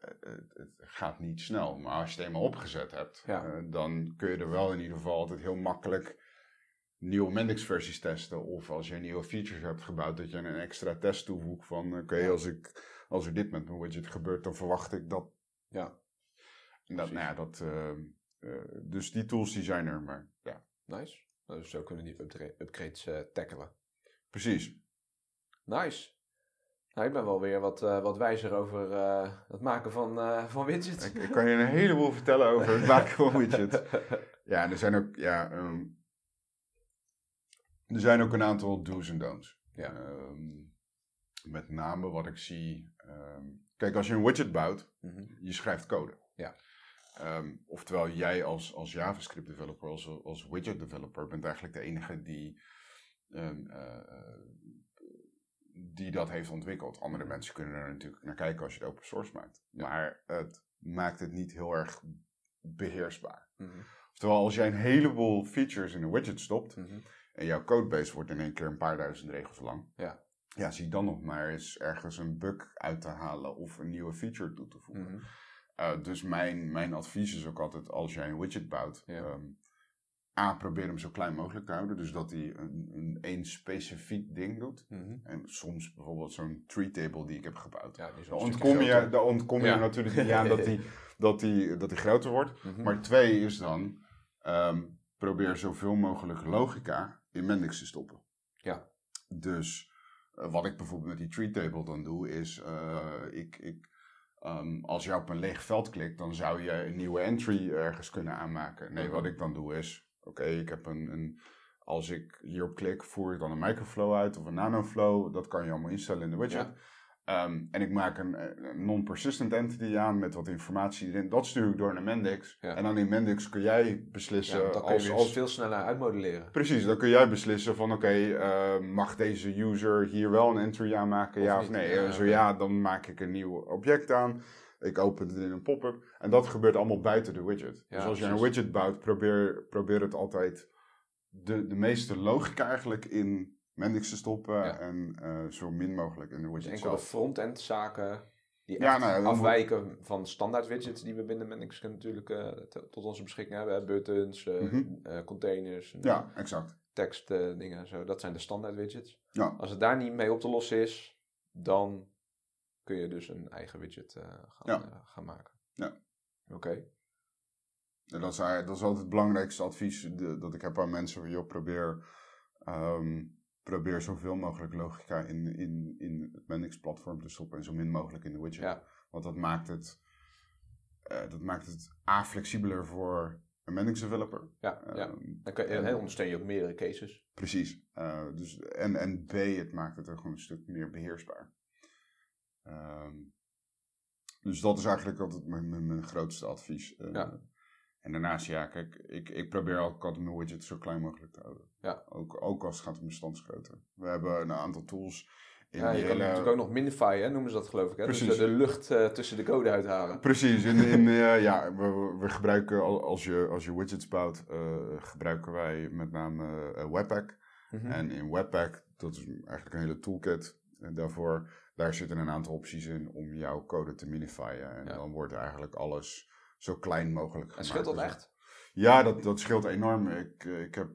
Eh, Het, gaat niet snel, maar als je het eenmaal opgezet hebt, Ja. eh, dan kun je er wel in ieder geval altijd heel makkelijk nieuwe Mendix-versies testen. Of als je nieuwe features hebt gebouwd, dat je een extra test toevoegt van: oké, Ja. als, ik, als er dit met mijn widget gebeurt, dan verwacht ik dat. Ja. Dat, nou ja, dat eh, dus die tools die zijn er, maar ja, Nice. Dus zo kunnen die upgra- upgrades eh, tackelen. precies. Nice. Nou, ik ben wel weer wat, eh, wat wijzer over eh, het maken van, eh van widgets. Ik, ik kan je een heleboel vertellen over het maken van widgets. [laughs] Ja, en er zijn ook, ja, ehm, er zijn ook een aantal do's en don'ts. Ja. Ehm, met name wat ik zie. ehm, kijk, als je een widget bouwt, Mhm. je schrijft code. Ja. Oftewel, jij als, als JavaScript developer, als, als widget developer, bent eigenlijk de enige die, die dat heeft ontwikkeld. Andere mensen kunnen er natuurlijk naar kijken als je het open source maakt. Ja. Maar het maakt het niet heel erg beheersbaar. Mhm. Oftewel, als jij een heleboel features in een widget stopt Mhm. en jouw codebase wordt in één keer een paar duizend regels lang, Ja. ja, zie dan nog maar eens ergens een bug uit te halen of een nieuwe feature toe te voegen. Mhm. Uh, dus mijn, mijn advies is ook altijd, als jij een widget bouwt, Ja. ehm, A, probeer hem zo klein mogelijk te houden. Dus dat hij een, een één specifiek ding doet. Mhm. En soms bijvoorbeeld zo'n tree table die ik heb gebouwd. Ja, Daar een ontkom, je, daar ontkom je natuurlijk niet aan dat die, [laughs] dat, die, dat die groter wordt. Mhm. Maar twee is dan, ehm, probeer zoveel mogelijk logica in Mendix te stoppen. Ja. Dus eh, wat ik bijvoorbeeld met die tree table dan doe, is eh, ik, ik, ehm, als je op een leeg veld klikt, dan zou je een nieuwe entry ergens kunnen aanmaken. Nee, Mhm. wat ik dan doe is, oké, ik heb een, een, als ik hierop klik, voer ik dan een microflow uit of een nanoflow. Dat kan je allemaal instellen in de widget. Ja. Ehm, en ik maak een, een non-persistent entity aan met wat informatie erin. Dat stuur ik door naar Mendix. Ja. En dan in Mendix kun jij beslissen. Ja, dan kun je als, als, veel sneller uitmodelleren. Precies, dan kun jij beslissen van oké, eh, mag deze user hier wel een entry aanmaken, ja of nee. Eh, zo ja, dan maak ik een nieuw object aan. Ik open het in een pop-up. En dat gebeurt allemaal buiten de widget. Ja, dus als je een widget bouwt, probeer, probeer het altijd de, de meeste logica eigenlijk in Mendix te stoppen. Ja. En eh, zo min mogelijk in de Dus widget enkel de zelf. front-end zaken die Ja, echt nou afwijken van standaard widgets die we binnen Mendix natuurlijk eh, tot onze beschikking hebben. Buttons, eh, containers, Ja, exact. tekst dingen en zo. Dat zijn de standaard widgets. Ja. Als het daar niet mee op te lossen is, dan kun je dus een eigen widget eh, gaan, Ja. eh, gaan maken. Ja. Oké. Dat, is, eigenlijk- dat is altijd het belangrijkste advies de- dat ik heb aan mensen. Van, joh, probeer, ehm, probeer zoveel mogelijk logica in, in, in het Mendix-platform te stoppen. En zo min mogelijk in de widget. Ja. Want dat maakt het, eh, dat maakt het A, flexibeler voor een Mendix-developer. Ja, ja. Ehm, Dan en- ondersteun je ook meerdere cases. Precies. Dus, en, en B, het maakt het ook gewoon een stuk meer beheersbaar. Ehm, dus dat is eigenlijk altijd mijn, mijn, mijn grootste advies. Eh, Ja. En daarnaast, ja, kijk, ik, ik probeer ook altijd mijn widget zo klein mogelijk te houden. Ja. Ook, ook als het gaat om bestandsgrootte. We hebben een aantal tools in Ja, je kan hele- natuurlijk ook nog minify, hè, noemen ze dat geloof ik. Hè? Dus Precies. eh, de lucht eh, tussen de code uithalen. Precies, in, in, [laughs] eh, ja, we, we- gebruiken, al- als je, als je widgets bouwt, gebruiken wij met name Webpack. Mhm. En in Webpack, dat is eigenlijk een hele toolkit en daarvoor, daar zitten een aantal opties in om jouw code te minifyen. En Ja. dan wordt eigenlijk alles zo klein mogelijk gemaakt. En scheelt dat Dus echt? Ja, dat, dat scheelt enorm. Ik, eh, ik heb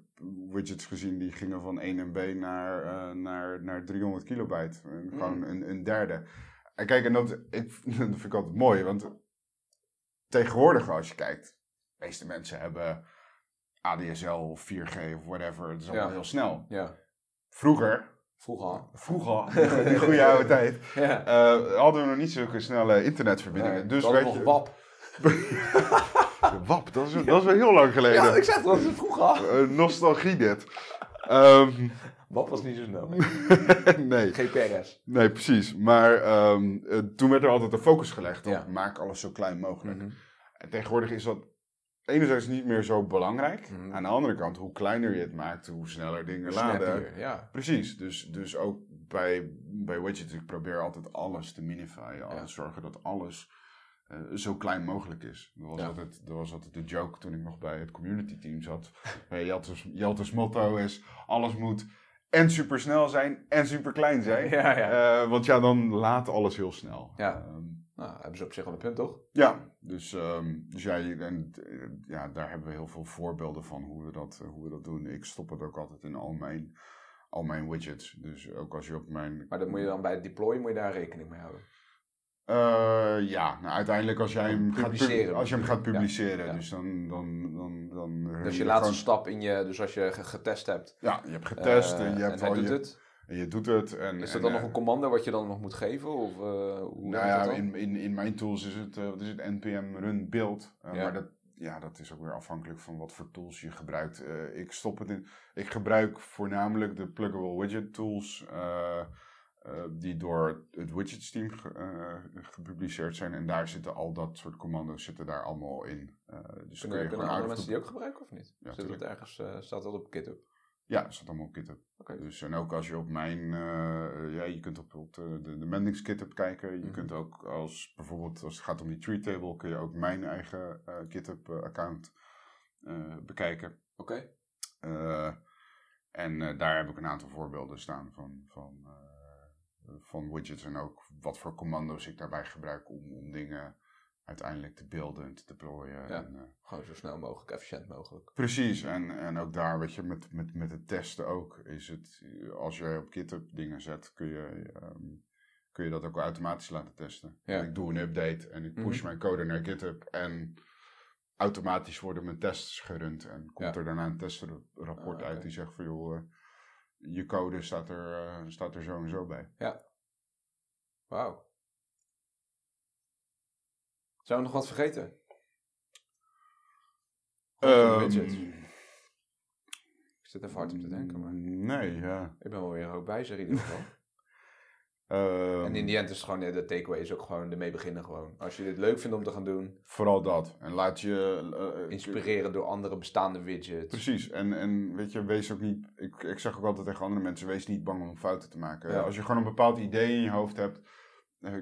widgets gezien die gingen van 1 MB naar, eh, naar, naar 300 kilobyte. Mm. Gewoon een, een derde. En kijk, en dat, ik, [laughs] dat vind ik altijd mooi, want tegenwoordig als je kijkt, de meeste mensen hebben ADSL of 4G of whatever. Het is allemaal Ja. heel snel. Ja, Vroeger, vroeger. vroeger, [laughs] die goede [laughs] oude tijd, Ja. eh, hadden we nog niet zulke snelle internetverbindingen. Nee, dus nog je, WAP. [laughs] WAP, dat is, dat is wel heel lang geleden. Ja, ik zeg dat is vroeger. Eh, nostalgie dit. Ehm, WAP was niet zo snel. nee, GPRS. nee, precies. Maar ehm, eh, toen werd er altijd de focus gelegd op Ja. maak alles zo klein mogelijk. Mhm. En tegenwoordig is dat enerzijds niet meer zo belangrijk. Mhm. Aan de andere kant, hoe kleiner je het maakt, hoe sneller dingen laden. Ja. Precies, dus, dus ook bij, bij widgets, ik probeer altijd alles te minifyen. Alles zorgen dat alles eh, zo klein mogelijk is. Dat was, Ja. altijd, dat was altijd de joke toen ik nog bij het community team zat. [laughs] Jelte's, Jelte's motto is, alles moet en super snel zijn en super klein zijn. [laughs] Ja, ja. Eh, want ja, dan laat alles heel snel. Ja. Ehm, Nou, hebben ze op zich wel een punt, toch? ja, dus, ehm, dus ja, je- en, eh, ja, daar hebben we heel veel voorbeelden van hoe we, dat, eh, hoe we dat doen. Ik stop het ook altijd in al mijn, al mijn widgets. Dus ook als je op mijn... Maar dan moet je dan bij het deployen moet je daar rekening mee houden. Eh, ja, nou, uiteindelijk als jij hem gaat, als je hem gaat publiceren, Ja. dus dan... dan, dan, dan Dus je gewoon- laatste stap in je, dus als je ge- getest hebt. Ja, je hebt getest eh, en je hebt hij al doet je, het. En je doet het. En, Is dat dan eh, nog een commando wat je dan nog moet geven? Of eh, hoe Nou ja, dat in, in, in mijn tools is het, eh, wat is het, npm run build. Eh, Ja. Maar dat, ja, dat is ook weer afhankelijk van wat voor tools je gebruikt. Eh, ik stop het in. Ik gebruik voornamelijk de pluggable widget tools. eh, eh, die door het widgets team ge- eh, gepubliceerd zijn. En daar zitten al dat soort commando's zitten daar allemaal in. Eh, dus kun Kunnen, je kunnen gewoon andere mensen die ook gebruiken of niet? Ja, Zit het tuurlijk. ergens, eh, staat dat op GitHub? Ja, dat staat allemaal op GitHub. Dus, en ook als je op mijn, eh, ja, je kunt op, op de, de, de Mendix GitHub kijken. Je Mhm. kunt ook als, bijvoorbeeld als het gaat om die tree table, kun je ook mijn eigen eh, GitHub eh, account bekijken. Oké. En daar heb ik een aantal voorbeelden staan van, van, van widgets en ook wat voor commando's ik daarbij gebruik om, om dingen uiteindelijk te beelden en te deployen. Ja. En, eh, Gewoon zo snel mogelijk, efficiënt mogelijk. Precies, en, en ook daar, weet je, met, met, met het testen ook, is het, als je op GitHub dingen zet, kun je, ehm, kun je dat ook automatisch laten testen. Ja. Ik doe een update en ik push Mhm. mijn code naar GitHub en automatisch worden mijn tests gerund. En komt Ja. er daarna een testrapport Ah, uit die zegt van, joh, eh, je code staat er, eh, staat er zo en zo bij. Wauw. Zijn we nog wat vergeten? Widgets. Ik zit even hard op te denken, maar Nee, ja. ik ben wel weer ook bij, zeg in ieder geval. [laughs] Ehm, en in die end is het gewoon, de takeaway is ook gewoon ermee beginnen gewoon. Als je dit leuk vindt om te gaan doen, Vooral dat. En laat je... eh, inspireren door andere bestaande widgets. Precies, en, en weet je, wees ook niet. Ik, ik zeg ook altijd tegen andere mensen: wees niet bang om fouten te maken. Ja. Als je gewoon een bepaald idee in je hoofd hebt. eh,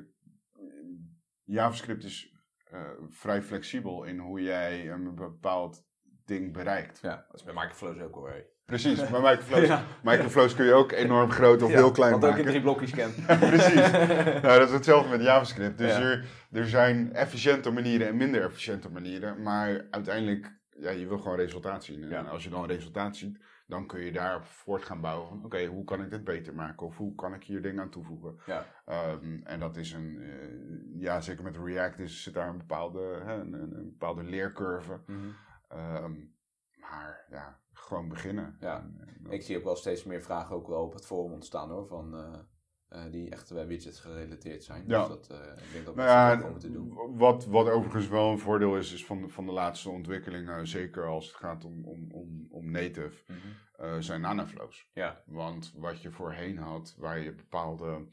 JavaScript is eh, vrij flexibel in hoe jij een bepaald ding bereikt. Ja, dat is bij Microflows ook hoor. hey. Precies, [laughs] maar microflows, Ja. microflows kun je ook enorm groot of Ja, heel klein Wat ook maken. in drie blokjes kent. [laughs] Precies. [laughs] Nou, dat is hetzelfde met JavaScript. Dus er, er zijn efficiënte manieren en minder efficiënte manieren. Maar uiteindelijk, ja, je wil gewoon resultaat zien. En Ja. als je dan resultaat ziet, dan kun je daarop voort gaan bouwen. van, Oké, hoe kan ik dit beter maken? Of hoe kan ik hier dingen aan toevoegen? Ja. Ehm, en dat is een, eh, ja, zeker met React is, zit daar een bepaalde, hè, een, bepaalde leercurve. Mhm. Ehm, maar ja, gewoon beginnen. Ja. En- en dat- Ik zie ook wel steeds meer vragen ook wel op het forum ontstaan hoor, van, eh, eh, die echt bij widgets gerelateerd zijn. Ja. Dus dat, eh, ik denk dat we Nou dat ja, moeten doen. wat, wat overigens wel een voordeel is, is van, van de laatste ontwikkelingen, zeker als het gaat om, om, om, om native, Mhm. eh, zijn nanoflows. Ja, Want wat je voorheen had, waar je bepaalde,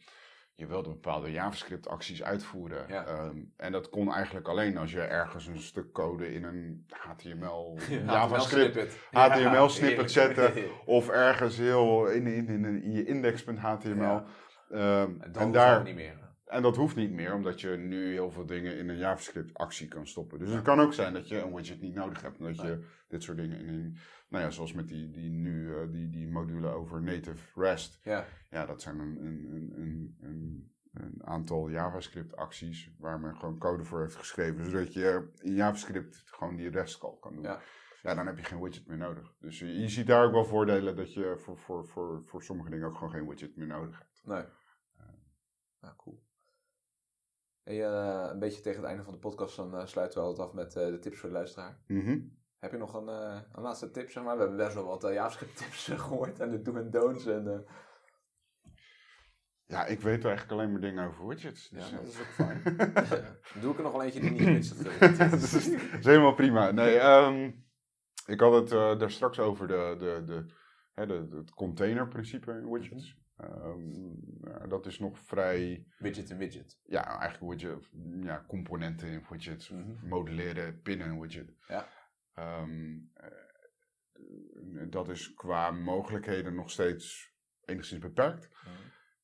je wilde bepaalde JavaScript acties uitvoeren. Ja. Ehm, en dat kon eigenlijk alleen als je ergens een stuk code in een HTML, [laughs] JavaScript snippet. HTML [laughs] snippet zetten. [laughs] of ergens heel in, in, in, in je index.html. Ehm, En, en daar, niet meer. en dat hoeft niet meer, omdat je nu heel veel dingen in een JavaScript-actie kan stoppen. Dus het kan ook zijn dat je een widget niet nodig hebt. En dat je dit soort dingen in een, nou ja, zoals met die, die nu, eh, die, die module over native REST. Ja, Ja, dat zijn een, een, een, een, aantal JavaScript-acties waar men gewoon code voor heeft geschreven. Zodat je in JavaScript gewoon die REST-call kan doen. Ja. Ja, dan heb je geen widget meer nodig. Dus je, je ziet daar ook wel voordelen dat je voor, voor, voor, voor sommige dingen ook gewoon geen widget meer nodig hebt. nee. Nou, cool. Hey, eh, een beetje tegen het einde van de podcast dan eh, sluiten we altijd af met eh, de tips voor de luisteraar. Mhm. Heb je nog een, een laatste tip, zeg maar? We hebben best wel wat JavaScript tips eh, gehoord en de do en don'ts. En, Ja, ik weet eigenlijk alleen maar dingen over widgets. ja, Dus, dat eh, is ook fijn. [laughs] Doe ik er nog wel eentje die niet gerelateerd [laughs] dat, is. dat helemaal prima. Nee, ehm, ik had het daar straks over de, de, de, hè, de, het containerprincipe in widgets. Ehm, dat is nog vrij, Widget en widget. ja, eigenlijk widget, ja, componenten in widgets, Mhm. modelleren binnen een widget. Ja. Ehm, eh, dat is qua mogelijkheden nog steeds enigszins beperkt.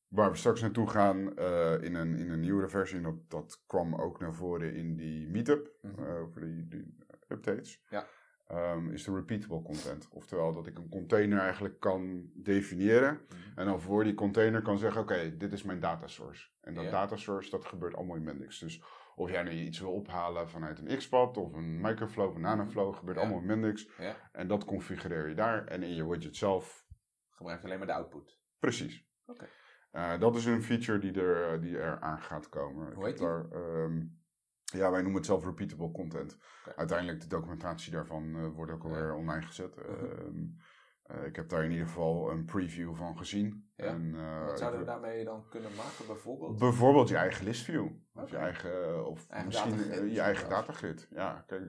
Waar we straks naartoe gaan eh, in, een, in een nieuwere versie, dat, dat kwam ook naar voren in die meetup, Mhm. eh, over die, die updates, Ja. Ehm, is de repeatable content. Oftewel dat ik een container eigenlijk kan definiëren Mhm. en dan voor die container kan zeggen, oké, dit is mijn data source. En dat data source, dat gebeurt allemaal in Mendix. Dus of jij nu iets wil ophalen vanuit een XPath of een Microflow of een Nanoflow, gebeurt Ja. allemaal in Mendix. Ja. En dat configureer je daar en in je widget zelf Gebruik alleen maar de output. Precies. Oké. Eh, dat is een feature die er, die er aan gaat komen. Hoe heet daar, ehm, ja, wij noemen het zelf repeatable content. Uiteindelijk de documentatie daarvan eh, wordt ook Ja. alweer online gezet. Mhm. Ehm, eh, ik heb daar in ieder geval een preview van gezien. Ja. En, eh, Wat zouden we daarmee dan kunnen maken, bijvoorbeeld? Bijvoorbeeld je eigen listview. Of je eigen, of Eigen misschien datagrid je eigen datagrid. Ja, kijk,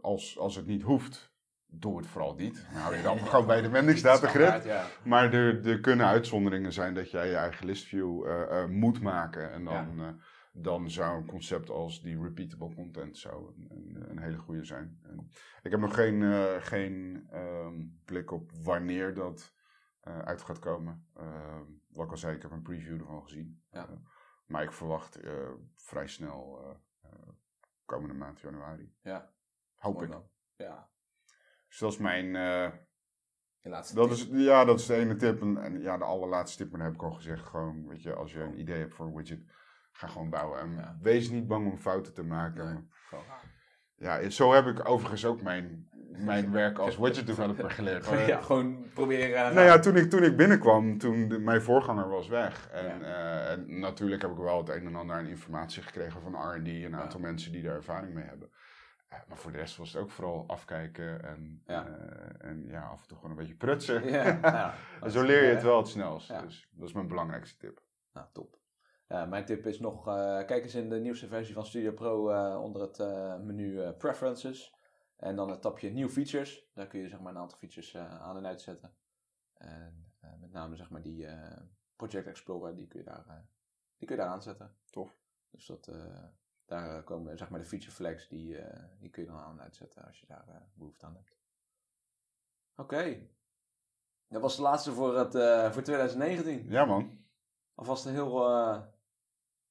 als, als het niet hoeft, doe het vooral niet. Dan hou je dan [laughs] gewoon bij de Mendix datagrid. Ja. Maar er, er kunnen uitzonderingen zijn dat jij je eigen listview eh, moet maken. En dan, dan zou een concept als die repeatable content zou een, een, hele goede zijn. En ik heb nog geen, eh, geen ehm, blik op wanneer dat eh, uit gaat komen. Ehm, wat ik al zei, ik heb een preview ervan gezien. Ja. Eh, maar ik verwacht vrij snel komende maand januari. Ja. Hoop ik. dan. Ja. Dus dat is mijn... dat tip. is, ja, dat is de ene tip. En, en ja, de allerlaatste tip, maar dat heb ik al gezegd. Gewoon, weet je, als je een idee hebt voor een widget, ga gewoon bouwen. En Ja. wees niet bang om fouten te maken. Nee, gewoon gaan. Ja, zo heb ik overigens ook mijn, mijn werk als widget developer geleerd. Gewoon, ja, gewoon proberen. Nou ja, toen ik, toen ik binnenkwam, toen de- mijn voorganger was weg. En, Ja. eh, en natuurlijk heb ik wel het een en ander aan informatie gekregen van R&D. Een aantal mensen die daar ervaring mee hebben. Eh, maar voor de rest was het ook vooral afkijken en Ja. eh, en ja, af en toe gewoon een beetje prutsen. Ja, [laughs] zo leer je het wel het snelst. Dus dat is mijn belangrijkste tip. Nou, top. Ja, mijn tip is nog, eh, kijk eens in de nieuwste versie van Studio Pro eh, onder het eh, menu eh, Preferences. En dan het tapje New Features. Daar kun je zeg maar een aantal features eh, aan en uitzetten. En eh, met name zeg maar die eh, Project Explorer, die kun je daar, eh, die kun je daar aanzetten. Tof. Dus dat, eh, daar komen zeg maar de feature flags, die, eh, die kun je dan aan en uitzetten als je daar eh, behoefte aan hebt. Oké. Dat was de laatste voor, het, eh, voor 2019. Ja man. Alvast een heel, eh,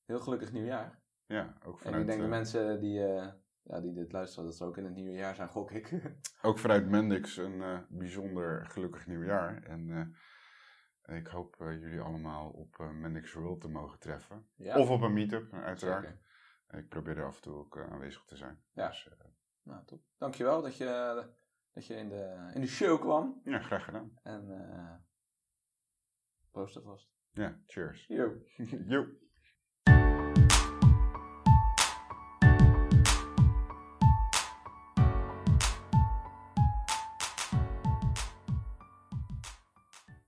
heel gelukkig nieuwjaar. Ja, ook En vanuit, ik denk de eh, mensen die, eh, ja, die dit luisteren, dat ze ook in het nieuwe jaar zijn, gok ik. [laughs] ook vanuit Mendix een eh, bijzonder gelukkig nieuwjaar. En ik hoop jullie allemaal op Mendix World te mogen treffen. ja, Of op een meetup, uiteraard. zeker. Ik probeer er af en toe ook aanwezig te zijn. Ja. Dus, Nou, top. Dankjewel dat je, dat je in, de, in de show kwam. ja, graag gedaan. En proost alvast. Ja, cheers. Yo. Joep.